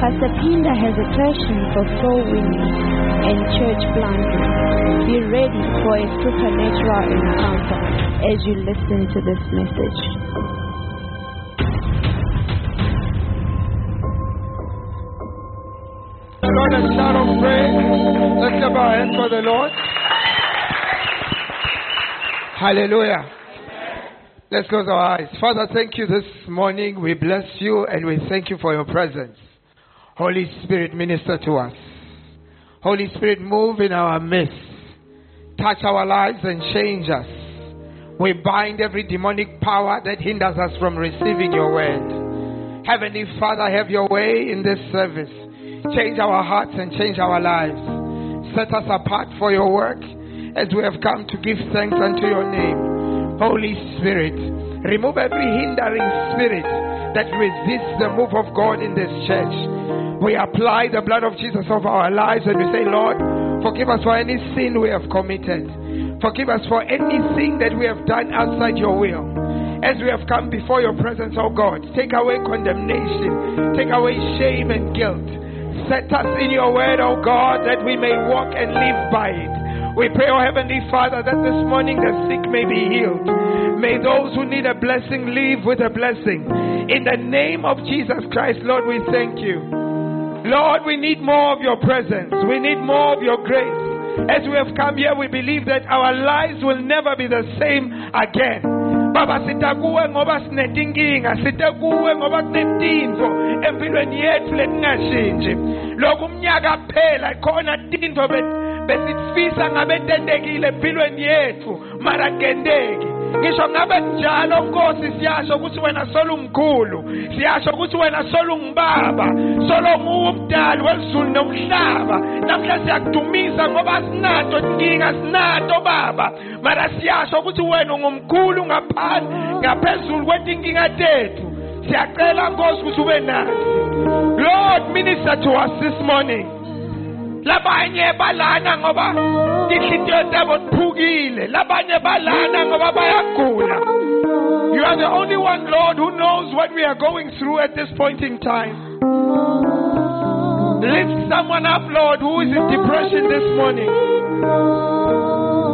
Pastor Pinda has a passion for soul winning and church planting. Be ready for a supernatural encounter as you listen to this message. Lord, a shout of praise. Let's clap our hands for the Lord. Hallelujah. Let's close our eyes. Father, thank you this morning. We bless you and we thank you for your presence. Holy Spirit, minister to us. Holy Spirit, move in our midst. Touch our lives and change us. We bind every demonic power that hinders us from receiving your word. Heavenly Father, have your way in this service. Change our hearts and change our lives. Set us apart for your work as we have come to give thanks unto your name. Holy Spirit, remove every hindering spirit that resists the move of God in this church. We apply the blood of Jesus over our lives and we say, Lord, forgive us for any sin we have committed. Forgive us for anything that we have done outside your will. As we have come before your presence, oh God, take away condemnation, take away shame and guilt. Set us in your word, oh God, that we may walk and live by it. We pray, oh Heavenly Father, that this morning the sick may be healed. May those who need a blessing live with a blessing. In the name of Jesus Christ, Lord, we thank you. Lord, we need more of your presence. We need more of your grace. As we have come here, we believe that our lives will never be the same again. baba sitakuwe ngoba sinetinkinga sitakuwe ngoba kunetintfo empilweni yethu letingashintshi loku umnyaka phela khona tintfo besifisa ngabe tentekile empilweni yethu mara kenteki ngisho ngabe njalo nkosi siyasho ukuthi wena solumkhulu siyasho ukuthi wena solungibaba solo nguwe umdali welizulu nomhlaba. Namhla siyakudumisa ngoba sinato inkinga sinato baba. Mara siyasho ukuthi wena ungumkhulu ngaphansi ngaphezulu kwetinkinga tethu. Siyacela nkosi ukuthi ube nathi. Lord minister to us this morning. Labanye balana ngoba labanye balana ngoba bayagula. You are the only one lord who knows what we are going through at this point in time. Lift someone up lord who is in depression this morning.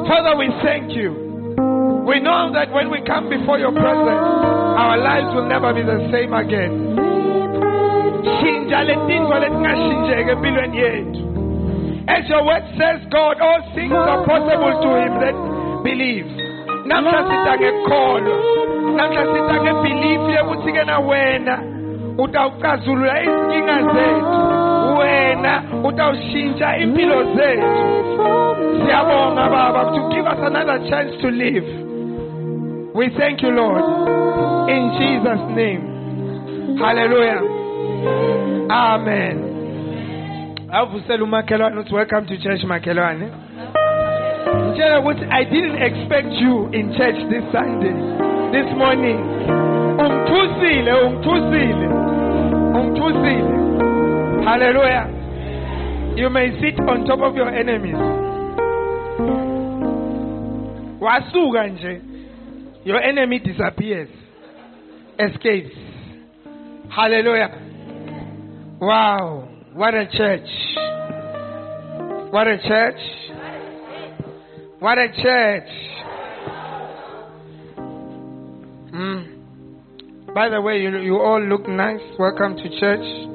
Father we thank you. We know that when we come before your presence our lives will never be the same again as your word says, God, all things are possible to him that believes. namhla sita ngekholwa namhla sita ngebhilifu yekuthi-ke na wena. Utawucazulula izinkinga zethu. Wena utawushintsha impilo zethu. Siyabonga baba to give us another chance to live. We thank you lord in jesus name. Hallelujah. Amen umakhelwane uthi welcome to church ngitshela ukuthi i didn't expect you in church this sunday this morning. Ungithusile ungithusile ungithusile hallelujah. You may sit on top of your enemies. Wasuka nje. Your enemy disappears. Escapes. Hallelujah. Wow what a church. What a church. What a church. Mm. By the way, you, you all look nice. Welcome to church.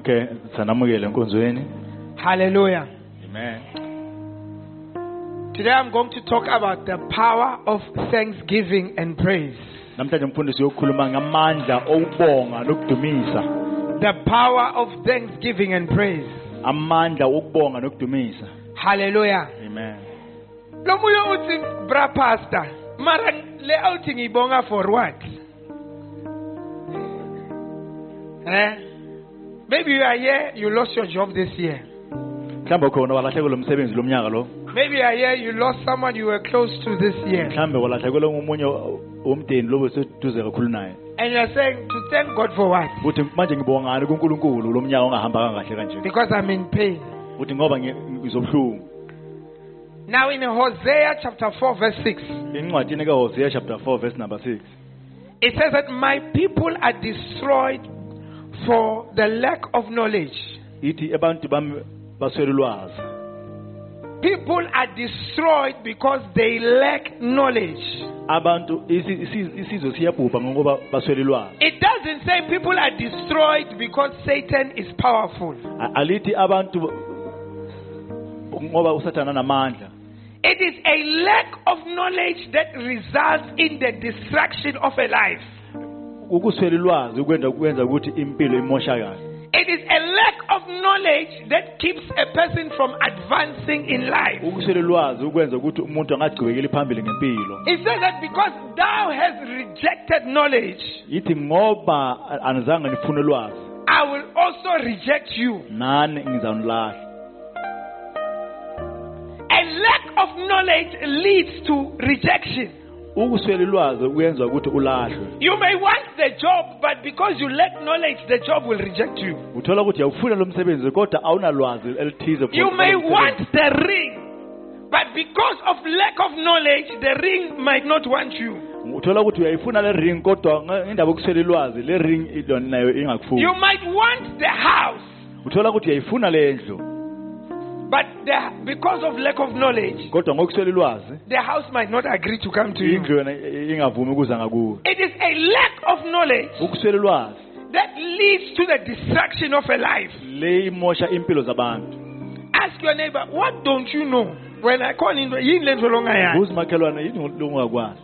Okay, sanamukele enkonzweni. Hallelujah. Amen. Today I'm going to talk about the power of thanksgiving and praise. Namhlanje mfundisi yokukhuluma ngamandla okubonga nokudumisa The power of thanksgiving and praise. amandla okubonga nokudumisa Hallelujah. amen Lo moya uthi bra pastor, mara le outing ngibonga for what? Eh? Maybe you are here, you lost your job this year. mhlawumbe khona walahlekelwe umsebenzi lo mnyaka lo Maybe I hear you lost someone you were close to this year. mhlawumbe walahlekelwe ngomunye womndeni lo beseduze kakhulu naye And you are saying to thank God for what? uthi manje ngibonga ngani kuNkulunkulu lo mnyaka ongahamba kangakahle kanje Because I'm in pain. uthi ngoba ngi- ngizobuhlungu Now in Hosea chapter 4, verse 6, incwadini kaHosea chapter 4 verse number 6 it says that my people are destroyed for the lack of knowledge. ithi abantu bami baswele ulwazi People are destroyed because they lack knowledge. It doesn't say people are destroyed because Satan is powerful. A- alithi abantu ngoba usathana namandla It is a lack of knowledge that results in the destruction of a life. Ukuswela ulwazi ukwenza kwenza ukuthi impilo imoshakale It is a lack of knowledge that keeps a person from advancing in life. ukuswela ukwenza ukuthi umuntu angagcibekeli phambili ngempilo It says that because thou hast rejected knowledge, yithi ngoba anizange nifune ulwazi I will also reject you. nani ngizanilahla A lack of knowledge leads to rejection. Ukuswela ulwazi kuyenza ukuthi ulahlwe. You may want the job, but because you lack knowledge, the job will reject you. uthola ukuthi awufuna lo msebenzi kodwa awunalwazi elithize for- You may want the ring, but because of lack of knowledge, the ring might not want you. uthola ukuthi uyayifuna le ring kodwa nge- ngendaba yokuswela ulwazi le ring ilo- nayo ingakufuni. You might want the house, uthola ukuthi uyayifuna le ndlu but the, because of lack of knowledge, kodwa ngokuswela ulwazi the house might not agree to come to you. indlu yona ingavumi ukuza ngakuwe It is a lack of knowledge that leads to the destruction of a life. le imosha impilo zabantu Ask your neighbor, what don't you know? When I call in, yini le nto longayazi? buza makhelwane yini longakwazi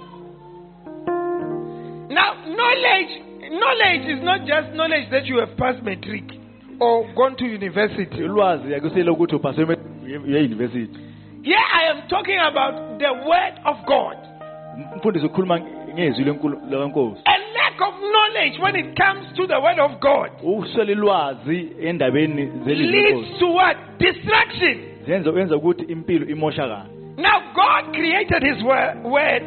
Now, knowledge, knowledge is not just knowledge that you have passed matric or gone to university. ulwazi akusele ukuthi uphase ye-university Here I am talking about the word of God. umfundisi ukhuluma ngezwi lenkulu- lenkosi A lack of knowledge when it comes to the word of God ukuswela ulwazi endabeni zelizwi leads to what? Destruction. zenza wenza ukuthi impilo imoshakala Now, God created His word, word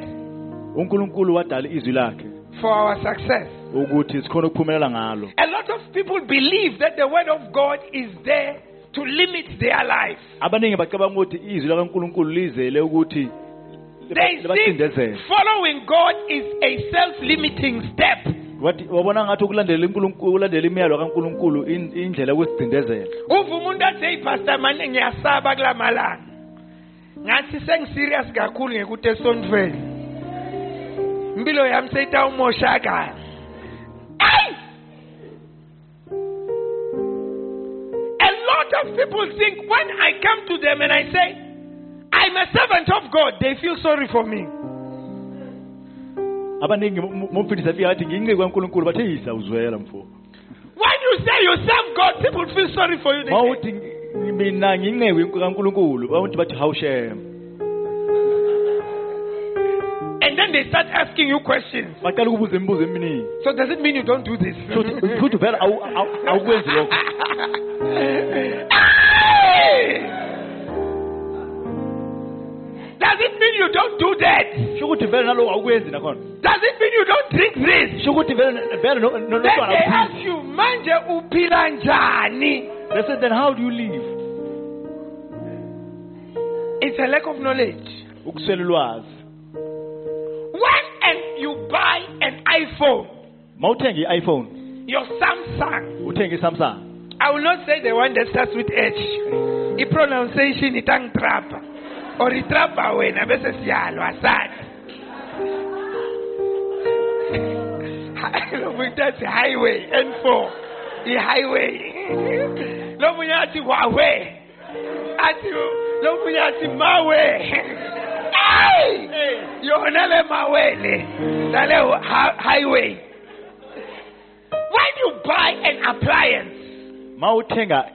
unkulunkulu wadala izwi lakhe for our success. ukuthi sikhona ukuphumelela ngalo A lot of people believe that the word of God is there to limit their life. abaningi bacabanga ukuthi izwi lakankulunkulu lizele ukuthi They think following God is a self-limiting step. wabona ngathi ukulandela imiyalo kankulunkulu indlela uva umuntu athi hey pastor mane ngiyasaba kula malanga ngathi sengiserious kakhulu ngekuthi esontweni impilo yami seyitawumoshakala Hey! Lot of people think when i come to them and i say i'm a servant of god they feel sorry for me. Abaningi mumfundisi afika athi ngiyinceku kankulunkulu bathe uzwela mfo. When you say you serve god people feel sorry for you they ma uthi mina ngiyinceku kankulunkulu abantu bathi hawu shem. And then they start asking you questions. Baqala ukubuza imibuzo eminingi. So does it mean you don't do this Does it mean you don't do that? sho ukuthi vele naloko awukwenzi nakhona Does it mean you don't drink this? sho ukuthi vele vele no- no- Then they ask you, manje uphila njani? they said then how do you live It's a lack of knowledge. When and you buy an iPhone, uthenga i-iphone your Samsung, i-samsung I will not say the one that starts with H. I pronunciation is a trap, or itrapa wena bese siyalwa sathi. lo muntu athi highway N4 The highway. lo munye athi wawe athi lo munye athi mawe Ay! yona le mawe le lale hi- highway when you buy an appliance ma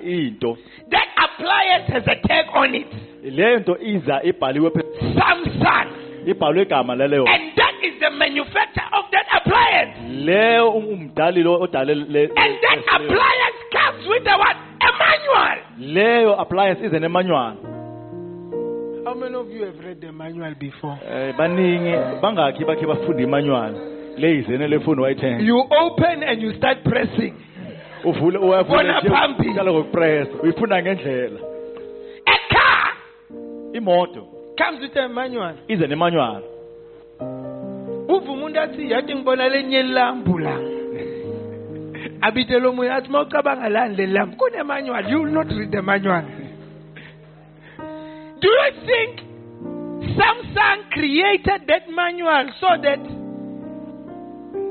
into that appliance has a tag on it leyo nto iza ibhaliwe phe- Samsung ibhalwe igama laleyo and that is the manufacturer of that appliance leyo umdali lo odale le and that That appliance comes with a what? A manual. leyo appliance ize nemanual How many of you have read the manual before? eh baningi bangakhi bakhe bafunda imanual le izene le wayithenga You open and you start pressing. Uvule Bona uyavula phambili. uqala ngendlela. A car imoto. Comes with a manual. ize nemanual uva umuntu athi yathi ngibona lenye lambu la abitele omunye athi uma ucabanga lani le lambu kune-manual you will not read the manual. Do you think samsung created that manual so that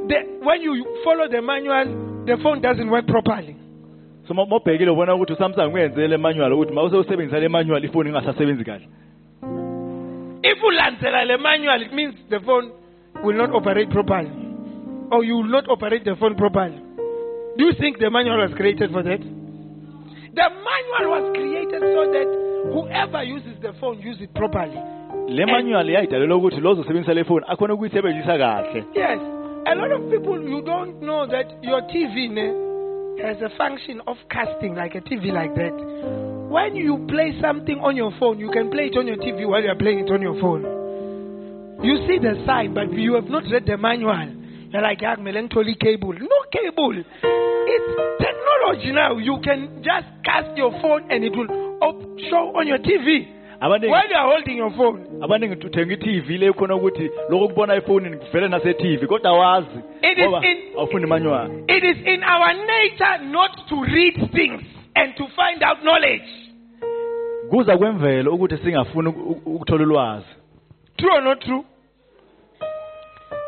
the, when you follow the manual the phone doesn't work properly. So ma- mawubhekile ubona ukuthi uSamsung uyenzele le manual ukuthi mawuse usebenzisa le manual ifoni ingasasebenzi kahle. If ulandzela le manual it means the phone will not operate properly. Or you will not operate the phone properly. Do you think the manual was created for that? The manual was created so that whoever uses the phone use it properly. Le manual yayidalelwa ukuthi lo ozosebenzisa le phone akhona ukuyisebenzisa kahle. Yes a lot of people you don't know that your tv ne, has a function of casting like a tv like that. When you play something on your phone you can play it on your tv while you're playing it on your phone. You see the sign but you have not read the manual. You're like "Ah, kumele ngithole cable no cable. It's technology now. You can just cast your phone and it will show on your tv while you're holding your phone abaningi uthenga i-TV le khona ukuthi lokho kubona efonini kuvele nase-TV kodwa wazi It is in- awufuni manual It is in our nature not to read things and to find out knowledge. kuza kwemvelo ukuthi singafuni uku- uku- ukuthola ulwazi True or not true?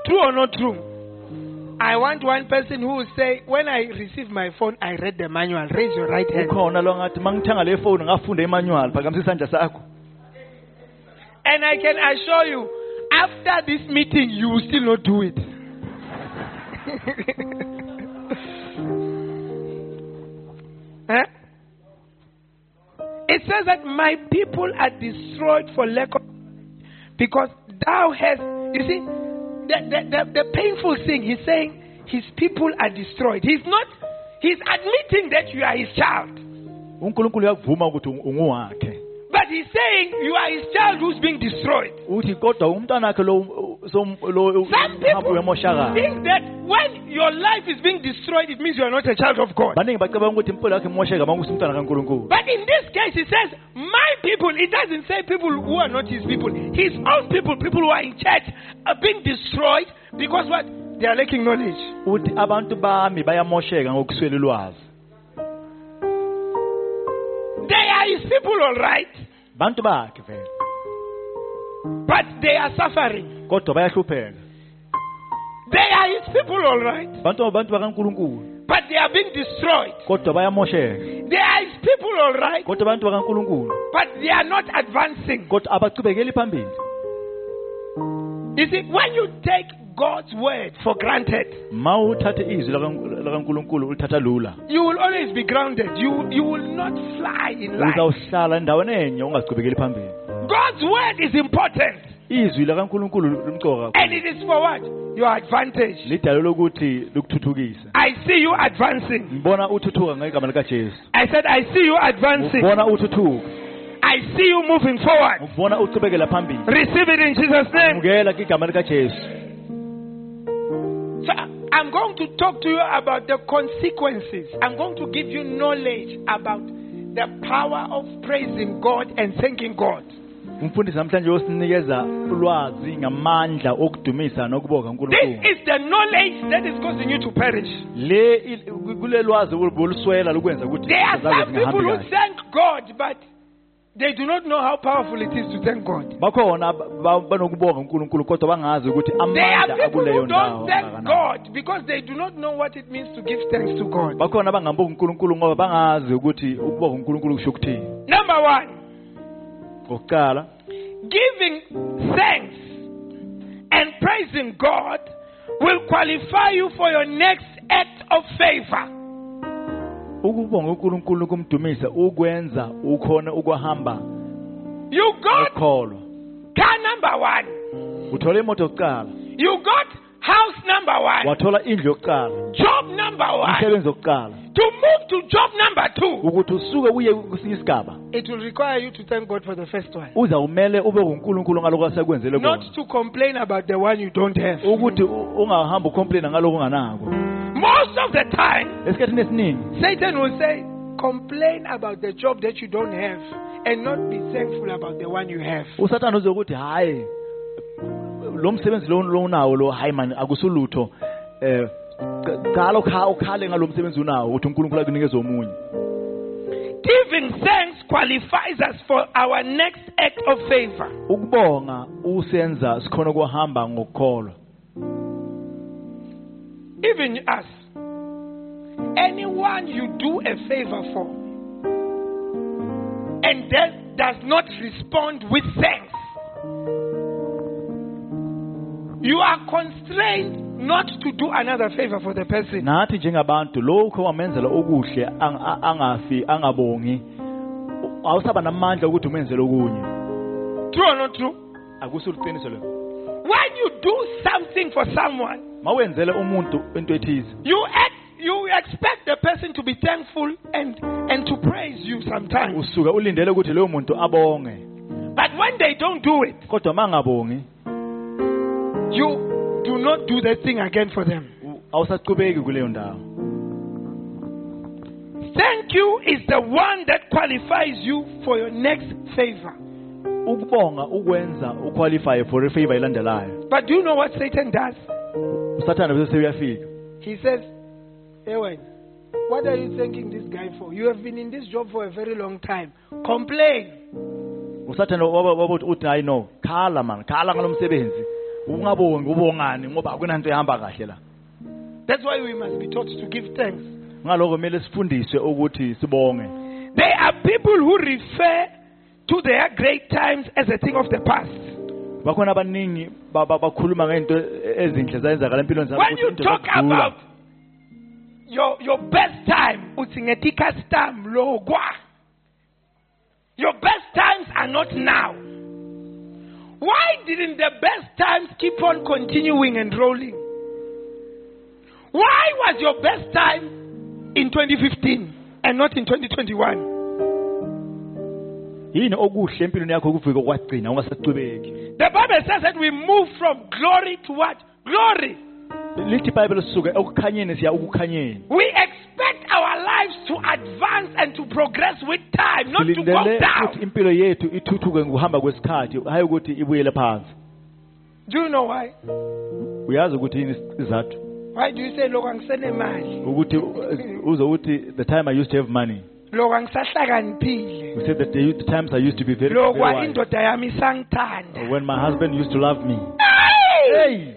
True or not true? I want one person who will say, when I receive my phone, I read the manual. Raise your right hand. And I can assure you, after this meeting, you will still not do it. Huh? It says that my people are destroyed for lack of because thou hast you see the, the, the, the painful thing he's saying his people are destroyed. He's not he's admitting that you are his child. unkulunkulu uyakuvuma ukuthi ungu- unguwakhe But he's saying you are his child who's being destroyed. uthi kodwa umntwana wakhe lo som- lo Some people think that when your life is being destroyed, it means you are not a child of God. baningi bacabanga ukuthi impilo yakhe imosheka uma umntwana kankulunkulu But in this case, he says, My people. It doesn't say people who are not his people. His own people, people who are in church, are being destroyed because what? They are lacking knowledge. uthi abantu bami bayamosheka ngokuswela ulwazi They are his people, all right, bantu bakhe vele but they are suffering. kodwa bayahlupheka. They are his people, all right, bantu abantu bakankulunkulu. But they are being destroyed. kodwa bayamosheka. They are his people, all right, kodwa abantu bakankulunkulu. But they are not advancing. kodwa abachubekeli phambili. You see, when you take God's word for granted, ma uthathe izwi laka- lakankulunkulu ulithatha lula you will always be grounded. You, you will not fly in life. uzawuhlala endaweni enye ungachubekeli phambili God's word is important. izwi lakankulunkulu limcoka And it is for what? Your advantage. lidalelwe ukuthi likuthuthukise I see you advancing. ngibona uthuthuka ngegama likajesu I said, I see you advancing. I see you moving forward. ngibona uchubekela phambili Receive it in Jesus' name. I'm going to talk to you about the consequences. I'm going to give you knowledge about the power of praising God and thanking God. umfundisi namhlanje uyosinikeza ulwazi ngamandla okudumisa nokubonga This unkulunkulu is the knowledge that is causing you to perish. le il- kule lwazi oluswela lukwenza ukuthi There are some people who kahle thank God, but they do not know how powerful it is to thank God. bakhona ba- ba- banokubonga unkulunkulu kodwa bangazi ukuthi There are amandla people akuleyo who ndawo don't thank. God because they do not know what it means to give thanks to God. bakhona abangambonga unkulunkulu ngoba bangazi ukuthi ukubonga unkulunkulu kusho ukuthini Number one, giving thanks and praising God will qualify you for your next act of favor. Ukubonga unkulunkulu kumdumisa ukwenza ukhona ukuhamba You got ekholwa. car number one, uthola imoto yokuqala. You got house number one, wathola indlu yokuqala. Job number number one, umsebenzi wokuqala. To move to job number two, ukuthi usuke uye kwesinye isigaba. It will require you to thank God for the first one. uzawumele ube ngunkulunkulu ngaloko asekwenzele kona. Not to complain about the one you don't have. ukuthi ungahamba ucomplaina ngaloko unganako Most of the time, esikhathini esiningi Satan will say, complain about the job that you don't have and not be thankful about the one you have. usathane uzokuthi hayi lo msebenzi lo lo unawo lo hayi mani akusulutho eh ukha ukhale ngalo msebenzi unawo ukuthi uNkulunkulu akunikeze omunye Giving thanks qualifies us for our next act of favor. ukubonga usenza sikhona ukuhamba ngokukholwa Even us. Anyone you do a favor for and then does not respond with thanks, you are constrained not to do another favor for the person. nathi njengabantu lokho wamenzela okuhle ang- a- angafi angabongi u- awusaba namandla ukuthi umenzele okunye True or not true? akusuliqiniso lo When you do something for someone, mawenzele umuntu into ethize you act, you expect the person to be thankful and and to praise you sometimes. usuke ulindele ukuthi muntu abonge But when they don't do it, kodwa mangabongi you do not do the thing again for them. kuleyo ndawo Thank you is the one that qualifies you for your next favor. ukubonga ukwenza uqualify for ifavor elandelayo But do you know what Satan does? Usathane bese uyafika He says, Ewan, what are you thanking this guy for? You have been in this job for a very long time. Complain. usathane waba uthi uthi hayi no khala man khala ngalo msebenzi ungabongi ubongani ngoba akunanto ehamba kahle la That's why we must be taught to give thanks. ngaloko kumele sifundiswe ukuthi sibonge There are people who refer to their great times as a thing of the past. Bakhona abaningi ba- ba- bakhuluma ngento ezinhle zayenzakala empilweni zabo When you talk about your, your best time, utingeti custom logwa. Your best times are not now. Why didn't the best times keep on continuing and rolling? Why was your best time in 2015 and not in 2021? Yini okuhle empilweni yakho ungasaqhubeki The Bible says that we move from glory to what? Glory. lithi ibhayibheli sisuke ekukhanyeni siya ukukhanyeni We expect our lives to advance and to progress with time, not to go silindele down. impilo yethu ithuthuke ngokuhamba kwesikhathi hayi ukuthi ibuyele phansi Do you know why? uyazi ukuthi yini izathu Why do you say loko angisenemali? ukuthi uh, uze uthi the time i used to have money Loko angisahlakaniphile. we said that the, the times i used to be very, very Lokwa wise. indoda yami isangithanda. when my husband used to love me Hey!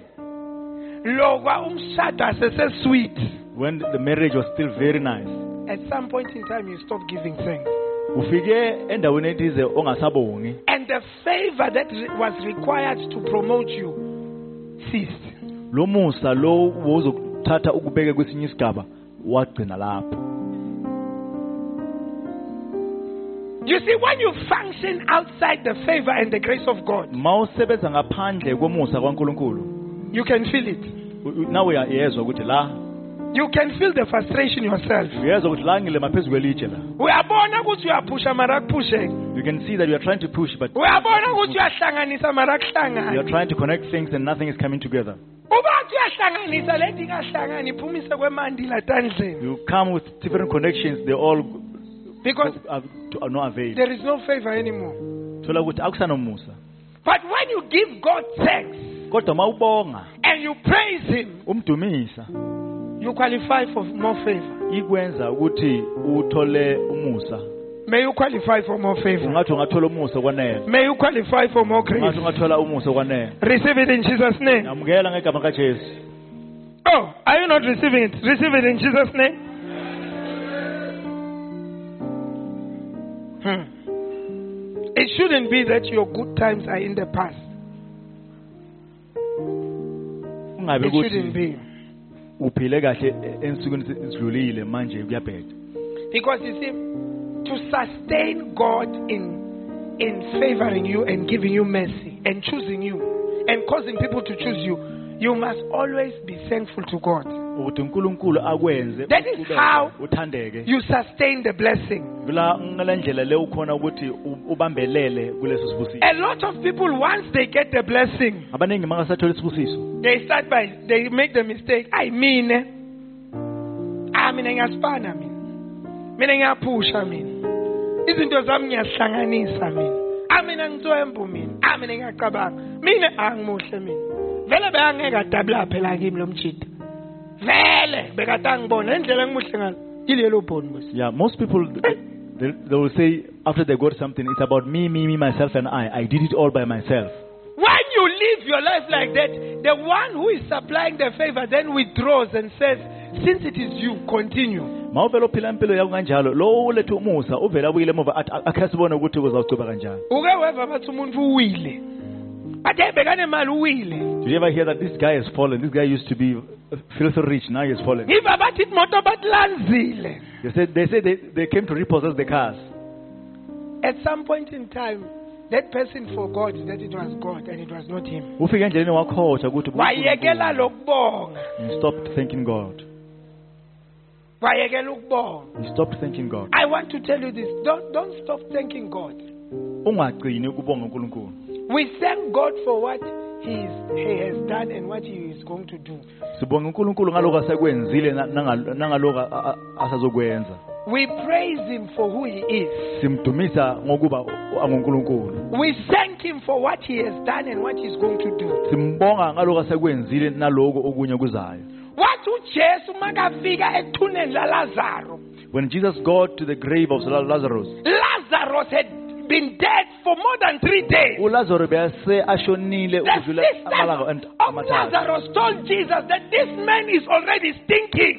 Lokwa umshado asesesweet. when the marriage was still very nice At some point in time you stop giving thanks. ufike endaweni ethize ongasabongi And the favor that re- was required to promote you ceased. lo musa lo wozokuthatha ukubeke kwesinye isigaba wagcina lapho You see, when you function outside the favor and the grace of God, mawusebenza ngaphandle komusa kwaNkuluNkulu you can feel it. nawe uya- uyezwa ukuthi la. You can feel the frustration yourself. uyezwa ukuthi la ngilema phezu kwelitshe la. Uyabona ukuthi uyaphusha mara kuphushe. You can see that you are trying to push but uyabona ukuthi uyahlanganisa mara you are trying to connect things and nothing is coming together. Ubathi uyahlanganisa leti ingahlangani iphumise kwemandi latandleni you come with different connections they all because are uh, to uh, no avail. there is no favor anymore. Thola ukuthi akusanomusa but when you give god thanks kodwa mawubonga and you praise him umdumisa you qualify for more favor. ikwenza ukuthi uthole umusa. May you qualify for more favor. Ungathi ungathola umusa kwanele. May you qualify for more grace. ungathola umusa kwanele. Receive it in jesus name. Yamukela ngegama kaJesu oh are you not receiving it? Receive it in jesus name Hmm. It shouldn't be that your good times are in the past. It shouldn't be. uphile kahle ensukwini esidlulile manje kuyabheda Because you see, to sustain God in in favoring you and giving you mercy and choosing you and causing people to choose you, you must always be thankful to God. Ukuthi uNkulunkulu akwenze That is how uthandeke You sustain the blessing. kula le ukhona ukuthi ubambelele kuleso sibusiso A lot of people, once they get the blessing, abaningi mangasathola isibusiso they start by, they make the mistake. I mean, eh, ah, mina ngiyasipana mina. Mina ngiyaphusha mina. Izinto zami ngiyazihlanganisa mina. Ah, mina ngicwembu mina. Ah, mina ngiyacabanga. Mina angimuhle mina. Vele beyangeke adabula phela kimi lo mjida. Vele bekade angibona indlela engimuhle ngayo. Yilelo bhoni yeah most people they, they will say after they got something it's about me me me myself and I. I did it all by myself. When you live your life like that, the one who is supplying the favor then withdraws and says, Since it is you, continue. mawuvela uphila impilo yakho kanjalo lo ulethe umusa uvela abuyile emuva athi akhe sibone ukuthi uzawucuba kanjani. Uke weva bathi umuntu uwile bathe bekanemali uwile did you ever hear that this guy has fallen? This guy used to be filthy rich now he has fallen. Ngiva bathi imoto batilanzile they said they said they, they came to repossess the cars. At some point in time that person forgot that it was god and it was not him. Ufike endleleni wakhohlwa ukuthi wayekela lokubonga. He stopped thanking God. Wayekela ukubonga. He stopped thanking God. I want to tell you this. Don't, don't stop thanking god. Ungagcini ukubonga uNkulunkulu we thank god for what he, is, he has done and what he is going to do. Sibonga uNkulunkulu ngaloko asekwenzile na- nanga- nangaloko a- a- asazokwenza. We praise him for who he is. Simdumisa ngokuba u- anguNkulunkulu. We thank him for what he has done and what he's going to do. Simbonga ngaloko asekwenzile naloko okunye kuzayo wathi ujesu makafika ethuneni lalazaro. When Jesus got to the grave of Lazarus lazarus had been dead for more than three days. uLazarus bese ashonile the sisters of lazarus told jesus that this man is already stinking.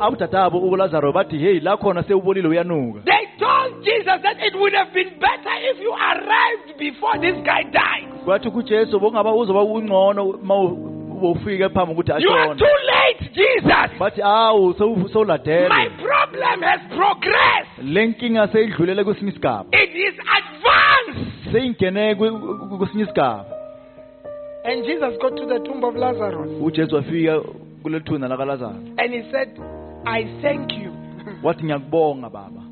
Abuthathabo uLazarus bathi hey la khona sewubonile uyanuka. They told jesus that it would have been better if you arrived before this guy died kwathi kuJesu bongaba uzoba ungcono mawufika phambi ukuthi you are ashone. too late jesus. Bathi awu sewu- my sewuladele problem has progressed. Lenkinga seyidlulele kwesinye isigaba. It is advanced. Seyingene kwe- kwe- kwesinye isigaba. And jesus got to the tomb of lazarus. uJesu wafika kulethuna lakaLazarus And he said, I thank you. Wathi ngiyakubonga baba.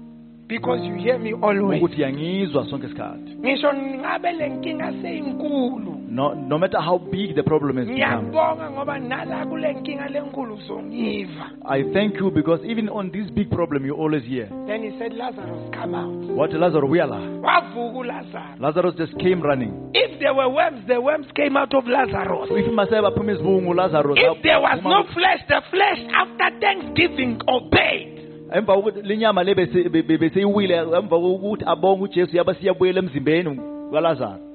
Because you hear me always. ukuthi yangizwa sonke isikhathi. Ngisho ngabe le nkinga seyinkulu. No, no matter how big the problem has become Ngiyabonga ngoba nala kule nkinga lenkulu uzongiva. I thank you because even on this big problem you always hear Then he said, Lazarus, come out. what Lazarus uLazarus. Lazarus just came running If there were worms, the worms came out of Lazarus. if masebe baphuma izibungu Lazarus there was no flesh, the flesh after Thanksgiving obeyed. emva kokuthi linyama le bese- be- be- beseyiwile emva kokuthi abonge uJesu yaba siyabuyela emzimbeni kaLazarus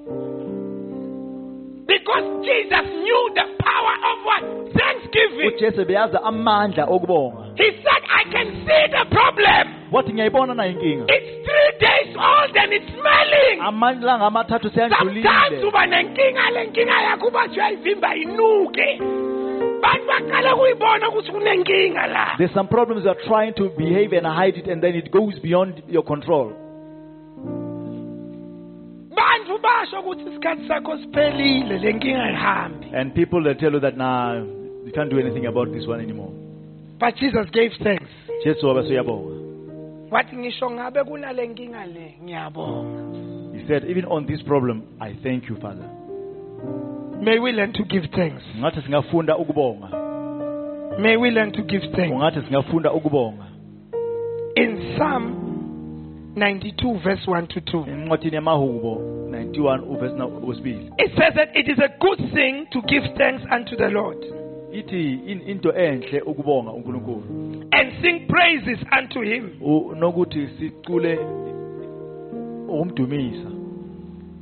Because Jesus knew the power of what? Thanksgiving. uJesu beyaza amandla okubonga He said, I can see the problem. wathi ngiyayibona na inkinga It's three days old and it's smelling. amalanga amathathu Sometimes seyandlulile uba nenkinga le nkinga yakho ubathi uyayivimba inuke. Bantu baqala kuyibona ukuthi kunenkinga la. There's some problems you are trying to behave and hide it, and then it goes beyond your control. And people that tell you that, nah, you can't do anything about this one anymore. But Jesus gave thanks. Jesu wabe suyabonga. Wathi ngisho ngabe kunale nkinga le ngiyabonga. He said, even on this problem, I thank you, Father. May we learn to give thanks. Ungathi singafunda ukubonga. May we learn to give thanks. Ungathi singafunda ukubonga. In Psalm 92 verse 1 to 2. Encwadini yamahubo 91 uverse na- wesibili. Oh, it says that it is a good thing to give thanks unto the Lord Ithi in- into enhle ukubonga uNkulunkulu. and sing praises unto him. U- Nokuthi sicule ukumdumisa.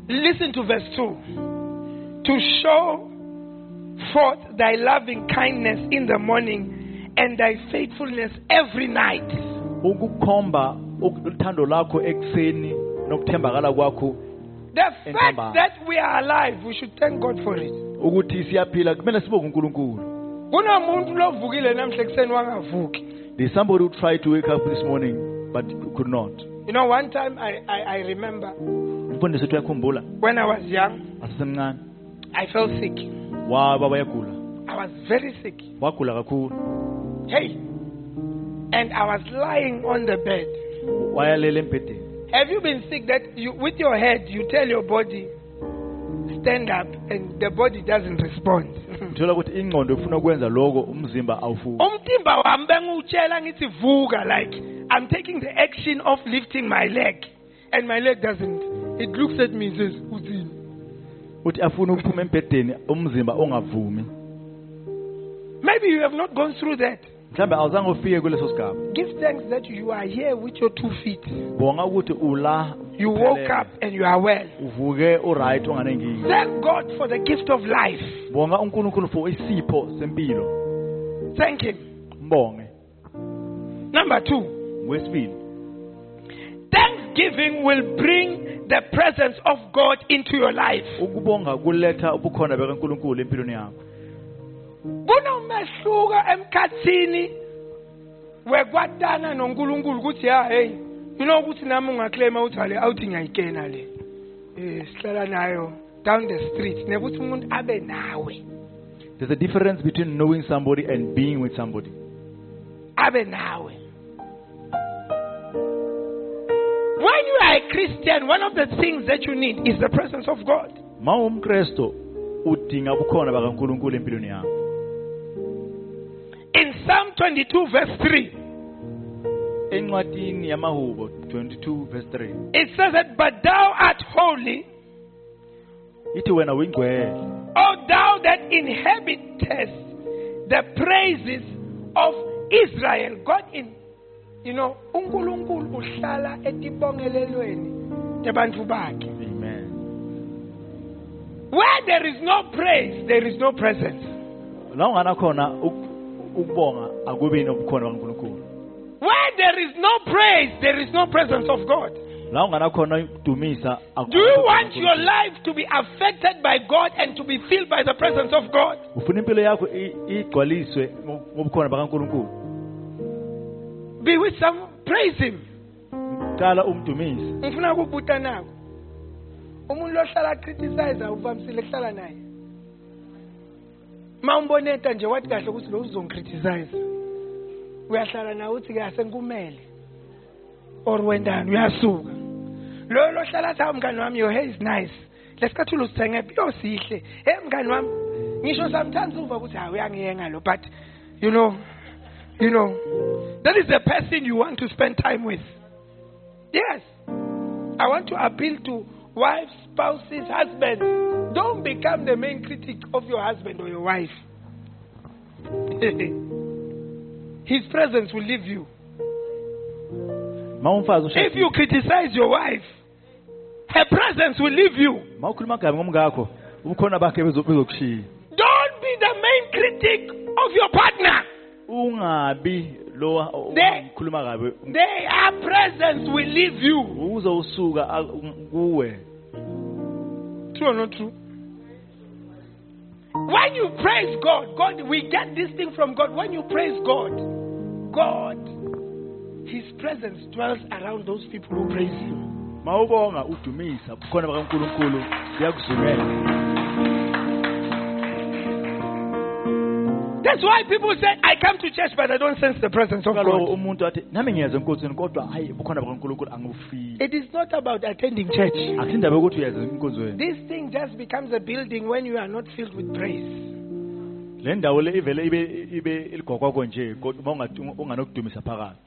Listen to verse 2. To show forth thy loving kindness in the morning and thy faithfulness every night. Uthando lakho ekseni nokuthembakala kwakho The fact that we are alive, we should thank God for it. ukuthi siyaphila kumele sibonge uNkulunkulu. kunomuntu lovukile namhla ekuseni wangavuki There's somebody who tried to wake up this morning but could not. you know one time I, I, I remember Mfundisi wethu uyakhumbula when i was young asesemncane i felt sick waba wayagula i was very sick wagula kakhulu Hey. And I was lying on the bed. Have you been sick that you, with your head, you tell your body, stand up, and the body doesn't respond? uthola ukuthi ingqondo ifuna ukwenza lokho umzimba awufuki. Umtimba wami bengiwutshela ngithi vuka like i'm taking the action of lifting my leg and my leg doesn't. It looks at me and says uthini uthi afuna ukuphuma embhedeni umzimba ongavumi. Maybe you have not gone through that mhlawumbe awuzange ufike kuleso sigaba. Give thanks that you are here with your two feet. Bonga ukuthi ula you woke up and you are well. Uvuke uright onganenkinga thank god for the gift of life. Bonga uNkulunkulu for isipho sempilo. Thank him. Mbonge. Number two. Thanksgiving will bring the presence of god into your life kunomehluko emkhathini wekwatana noNkulunkulu ukuthi ha hey you know ukuthi nami ungaclaima uthi ale awuthi ngiyayikena le. Eh sihlala nayo down the street nekuthi umuntu abe nawe. There's a difference between knowing somebody and being with somebody. Abe nawe. When you are a Christian one of the things that you need is the presence of God. Ma umkristo udinga ubukhona bakaNkulunkulu empilweni yakho. In Psalm 22 verse 3 encwadini yamahubo 22 verse 3 it says that but thou art holy ithi wena uyingcwele O thou that inhabitest the praises of Israel. God in you know, uNkulunkulu uhlala etibongelelweni tabantu bakhe. amen Where there is no praise, there is no presence. la ungana khona uk- ukubonga akubi nobukhona bakaNkulunkulu Where there is no praise, there is no presence of God. la ungana ukudumisa Do you want your life to be affected by God and to be filled by the presence of God? ufuna impilo yakho igcwaliswe ngobukhona bakaNkulunkulu Be with some praise him. qala umdumise ngifuna ukubuta nako umuntu lohlala uvamisile kuhlala naye ma umboneta nje wathi kahle ukuthi lo uzongicriticize uyahlala naye uthi ke asenkumele or wendani? Uyasuka. Lo lohlala athi hawu mngani wami your hair is nice. Lesikhathula usithengephi yosihle. Hey mngani wami ngisho sometimes uva ukuthi hayi uyangiyenga lo but you know you know that is the person you want to spend time with. Yes. I want to appeal to wives, spouses, husbands. Don't become the main critic of your husband or your wife. His presence will leave you. If you criticize your wife, her presence will leave you. ma ukhuluma kabi ngomngakho ubukhona bakhe bezo- bezokushiya Don't be the main critic of your partner. Ungabi lo kabi Their presence will leave you. uzowusuka kuwe True or not true? When you praise God, God, we get this thing from God. When you praise God, God, His presence dwells around those people who praise Him. ma ubonga udumisa bakaNkulunkulu That's why people say, I come to church, but I don't sense the presence of God. umuntu athi nami ngiyeza enkosini kodwa hayi ubukhona bakaNkulunkulu angibufiki It is not about attending church. akusindaba yokuthi uyeza enkonzweni This thing just becomes a building when you are not filled with praise. le ndawo le ivele ibe ibe nje kodwa unganokudumisa phakathi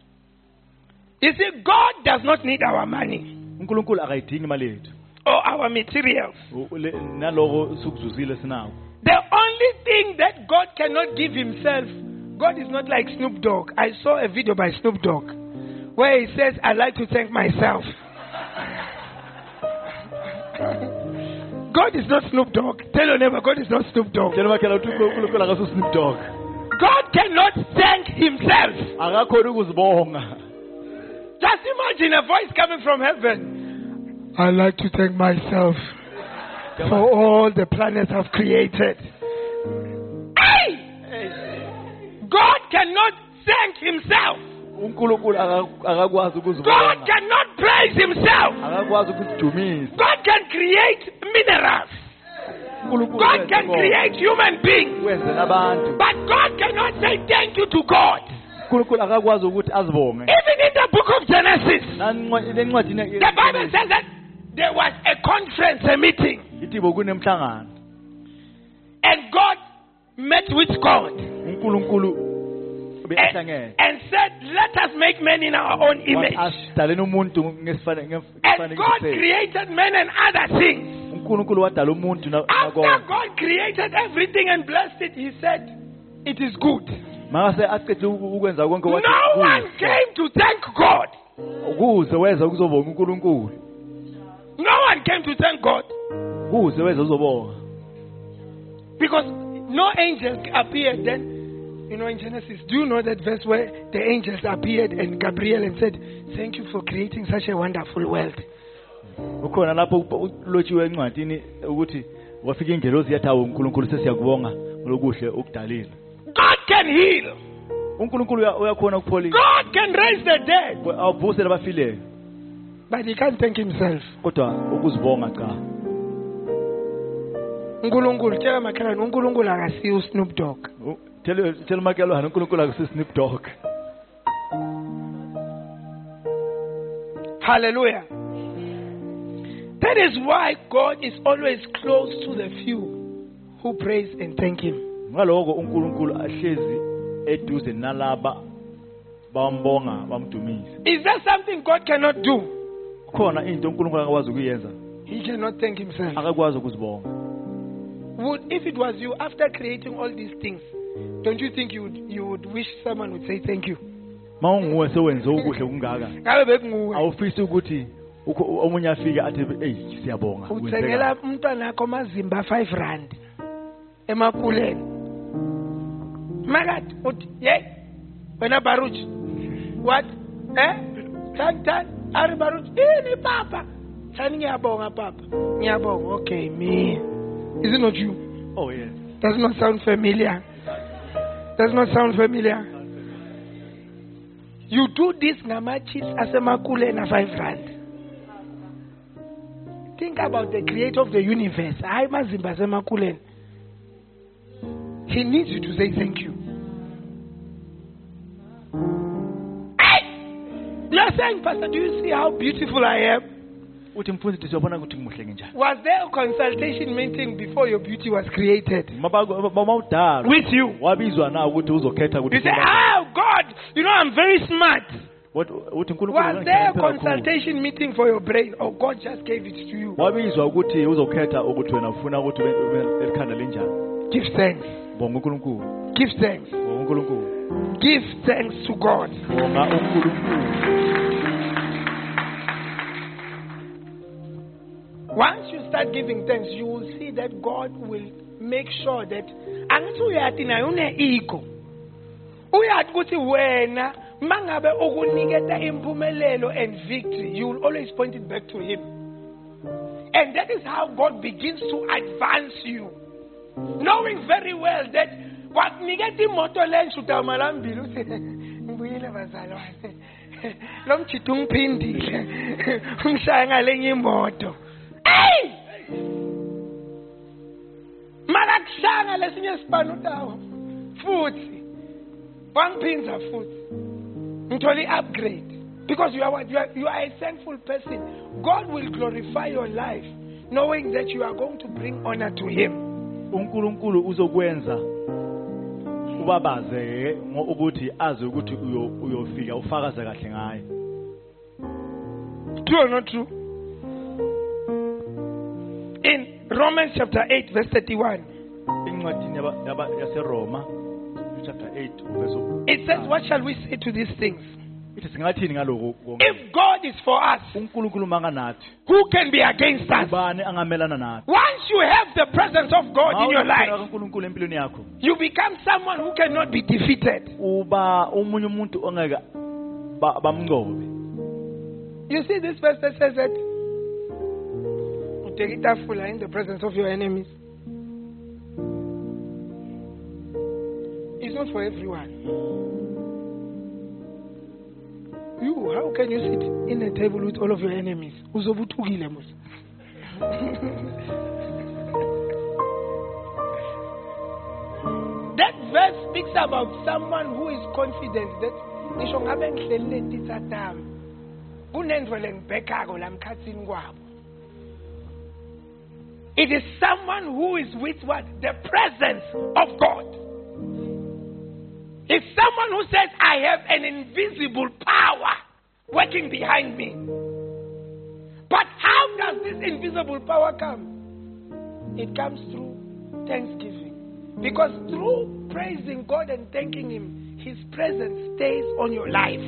You see, God does not need our money uNkulunkulu akayidingi imali yethu or our materials. U- le- naloko sukuzuzile sinako The only thing that God cannot give Himself, God is not like Snoop Dogg. I saw a video by Snoop Dogg where he says, I like to thank myself. God is not Snoop Dogg. Tell your neighbor, God is not Snoop Dogg. tshela bakhela ukuthi uNkulunkulu akaso Snoop Dogg God cannot thank Himself. akakhona ukuzibonga Just imagine a voice coming from heaven. I like to thank myself for all the planets I've created. Hey! God cannot thank himself. uNkulunkulu aka- akakwazi God cannot praise himself. God can create minerals. God can create human beings, but God cannot say thank you to God. uNkulunkulu akakwazi ukuthi azibonge Even in the book of Genesis, Nancwa- lencwadini ye- the Bible says that there was a conference, a meeting, and God met with God and, and said, Let us make men in our own image. asidaleni umuntu ngesifane And God created men and other things. uNkulunkulu wadala umuntu na- After God created everything and blessed it, He said, It is good. mangase aqedile uku- ukwenza No one came to thank God. kuze weza ukuzobonga uNkulunkulu No one came to thank God. Kuze weza uzobonga because no angels appeared then. You know, in Genesis, do you know that verse where the angels appeared and Gabriel and said, Thank you for creating such a wonderful world? lapho encwadini ukuthi wafika yathi awu uNkulunkulu sesiyakubonga lokuhle ukudalile God can heal, uNkulunkulu uyakhona ukupholisa. God can raise the dead, awuvuse labafileyo but He can't thank Himself. kodwa ukuzibonga cha. Unkulunkulu tshela makhelwane unkulunkulu akasiye usnoop dog U- oh, tell tell makelwane uNkulunkulu akusisnip dog hallelujah. That is why god is always close to the few who praise and thank him. Ngaloko uNkulunkulu ahlezi eduze nalaba bambonga bamdumise. Is there something god cannot do khona into uNkulunkulu akakwazi ukuyenza. He cannot thank himself. Akakwazi ukuzibonga. Would if it was you after creating all these things don't you think you would, you would wish someone would say thank you? Mawunguwe sewenze ukuhle kungaka. Ngabe bekunguwe? Awufisi ukuthi ukho- omunye afike athi hey siyabonga. Uthengela umntwana akho amazimba 5 rand emakuleni. Makathi uthi ye wena baruch what? Eh? Thani thani ari baruch eh, ini papa. Thani ngiyabonga papa. Ngiyabonga okay me. Is it not you? Oh yes. Does not sound familiar? Does not sound familiar? You do this ngama-chips asemakuleni a-5 rand. Think about the creator of the universe. Hayi mazimba asemakuleni he needs you to say thank you saying pastor do you see how beautiful i am uthi mfundisi siyabona ukuthi ngimuhle ngenjani was there a consultation meeting before your beauty was created with you wabizwa na ukuthi uzokhetha You say, oh God, you know I'm very smart. Wathi- uthi uNkulunkulu Was there a consultation meeting for your brain, or God just gave it to you? wabizwa ukuthi uzokhetha ukuthi wena ufuna ukuthi ube ube elikhanda linjani Give thanks. Give thanks. Give thanks to God. Once you start giving thanks, you will see that God will make sure that angithi uyathi naye une ego. Uyathi ukuthi wena mangabe ukuniketa impumelelo and victory, you will always point it back to him. And that is how God begins to advance you. Knowing very well that wakuniketa imoto le nshuta malambili uthi ngibuyile bazalwane lo mjito ungiphindile ungishaya ngalenye imoto. Hey mala kushanga lesinye sibani utawo futhi wangiphinza futhi ngithola i-upgrade because you are, what? You, are, you are a thankful person. God will glorify your life knowing that you are going to bring honor to him uNkulunkulu uzokwenza ubabaze ukuthi azi ukuthi uyo- uyofika ufakaze kahle ngaye True or not true? In Romans chapter 8, verse 31, incwadini yaseroma chapter 8 verse it says, What shall we say to these things? Ithi singathini ngaloko konke? If God is for us, uNkulunkulu manganathi who can be against us? ubani angamelana nathi Once you have the presence of God in your life, uNkulunkulu empilweni yakho you become someone who cannot be defeated. uba omunye umuntu ongeke ba- bamnqobe You see this verse that says that take itafula in the presence of your enemies. It's not for everyone. You, how can you sit in a table with all of your enemies? Uzobuthukile mos. That verse speaks about someone who is confident that ngisho ngabe ngihleli letitsa tami kunento lengibhekako la mkhatsini kwabo it is someone who is with what the presence of god it's someone who says i have an invisible working behind me. But how does this invisible power come? It comes through thanksgiving. Because through praising god and thanking him his presence stays on your life.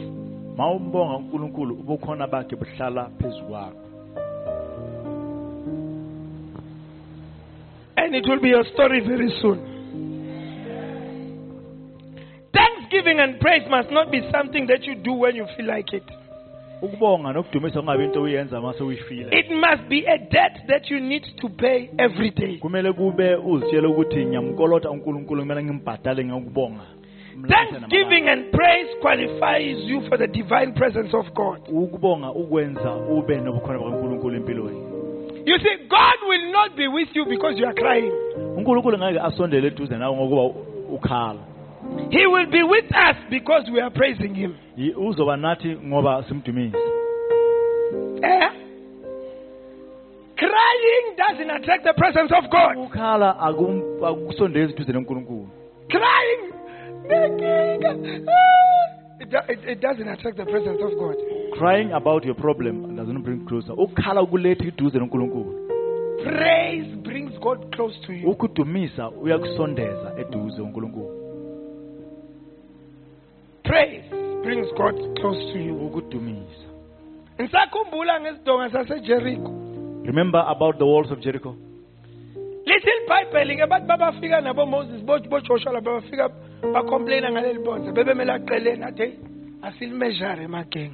Mawumbonga uNkulunkulu ubukhona bakhe buhlala phezukwakho and it will be your story very soon. Thanksgiving and praise must not be something that you do when you feel like it. It must be a debt that you need to pay every day. kumele kube uzitshele ukuthi ngiyamkolota uNkulunkulu kumele ngimbhadale ngokubonga Thanksgiving and praise qualifies you for the divine presence of God. ukubonga ukwenza ube nobukhona bakaNkulunkulu empilweni You see, God will not be with you because you are crying. uNkulunkulu ngeke asondele eduze nawe ngokuba u- ukhala He will be with us because we are praising Him. Yi- uzoba nathi ngoba simdumisa Eh? Crying doesn't attract the presence of God. ukukhala akusondezi eduze noNkulunkulu crying. It, it, it doesn't attract the presence of God. crying about your problem doesn't bring closer ukukhala kulethi eduze noNkulunkulu Praise brings God close to you. ukudumisa uyakusondeza eduze uNkulunkulu Praise. Brings God close to you. ukudumisa Ngisakhumbula ngesidonga saseJericho. remember about the walls of Jericho? Little Bible ke bathi babafika nabo Moses bo bo Joshua laba bafika bacomplaina ngaleli bonza bebemela aqeleni athi hey asilmeasure emageng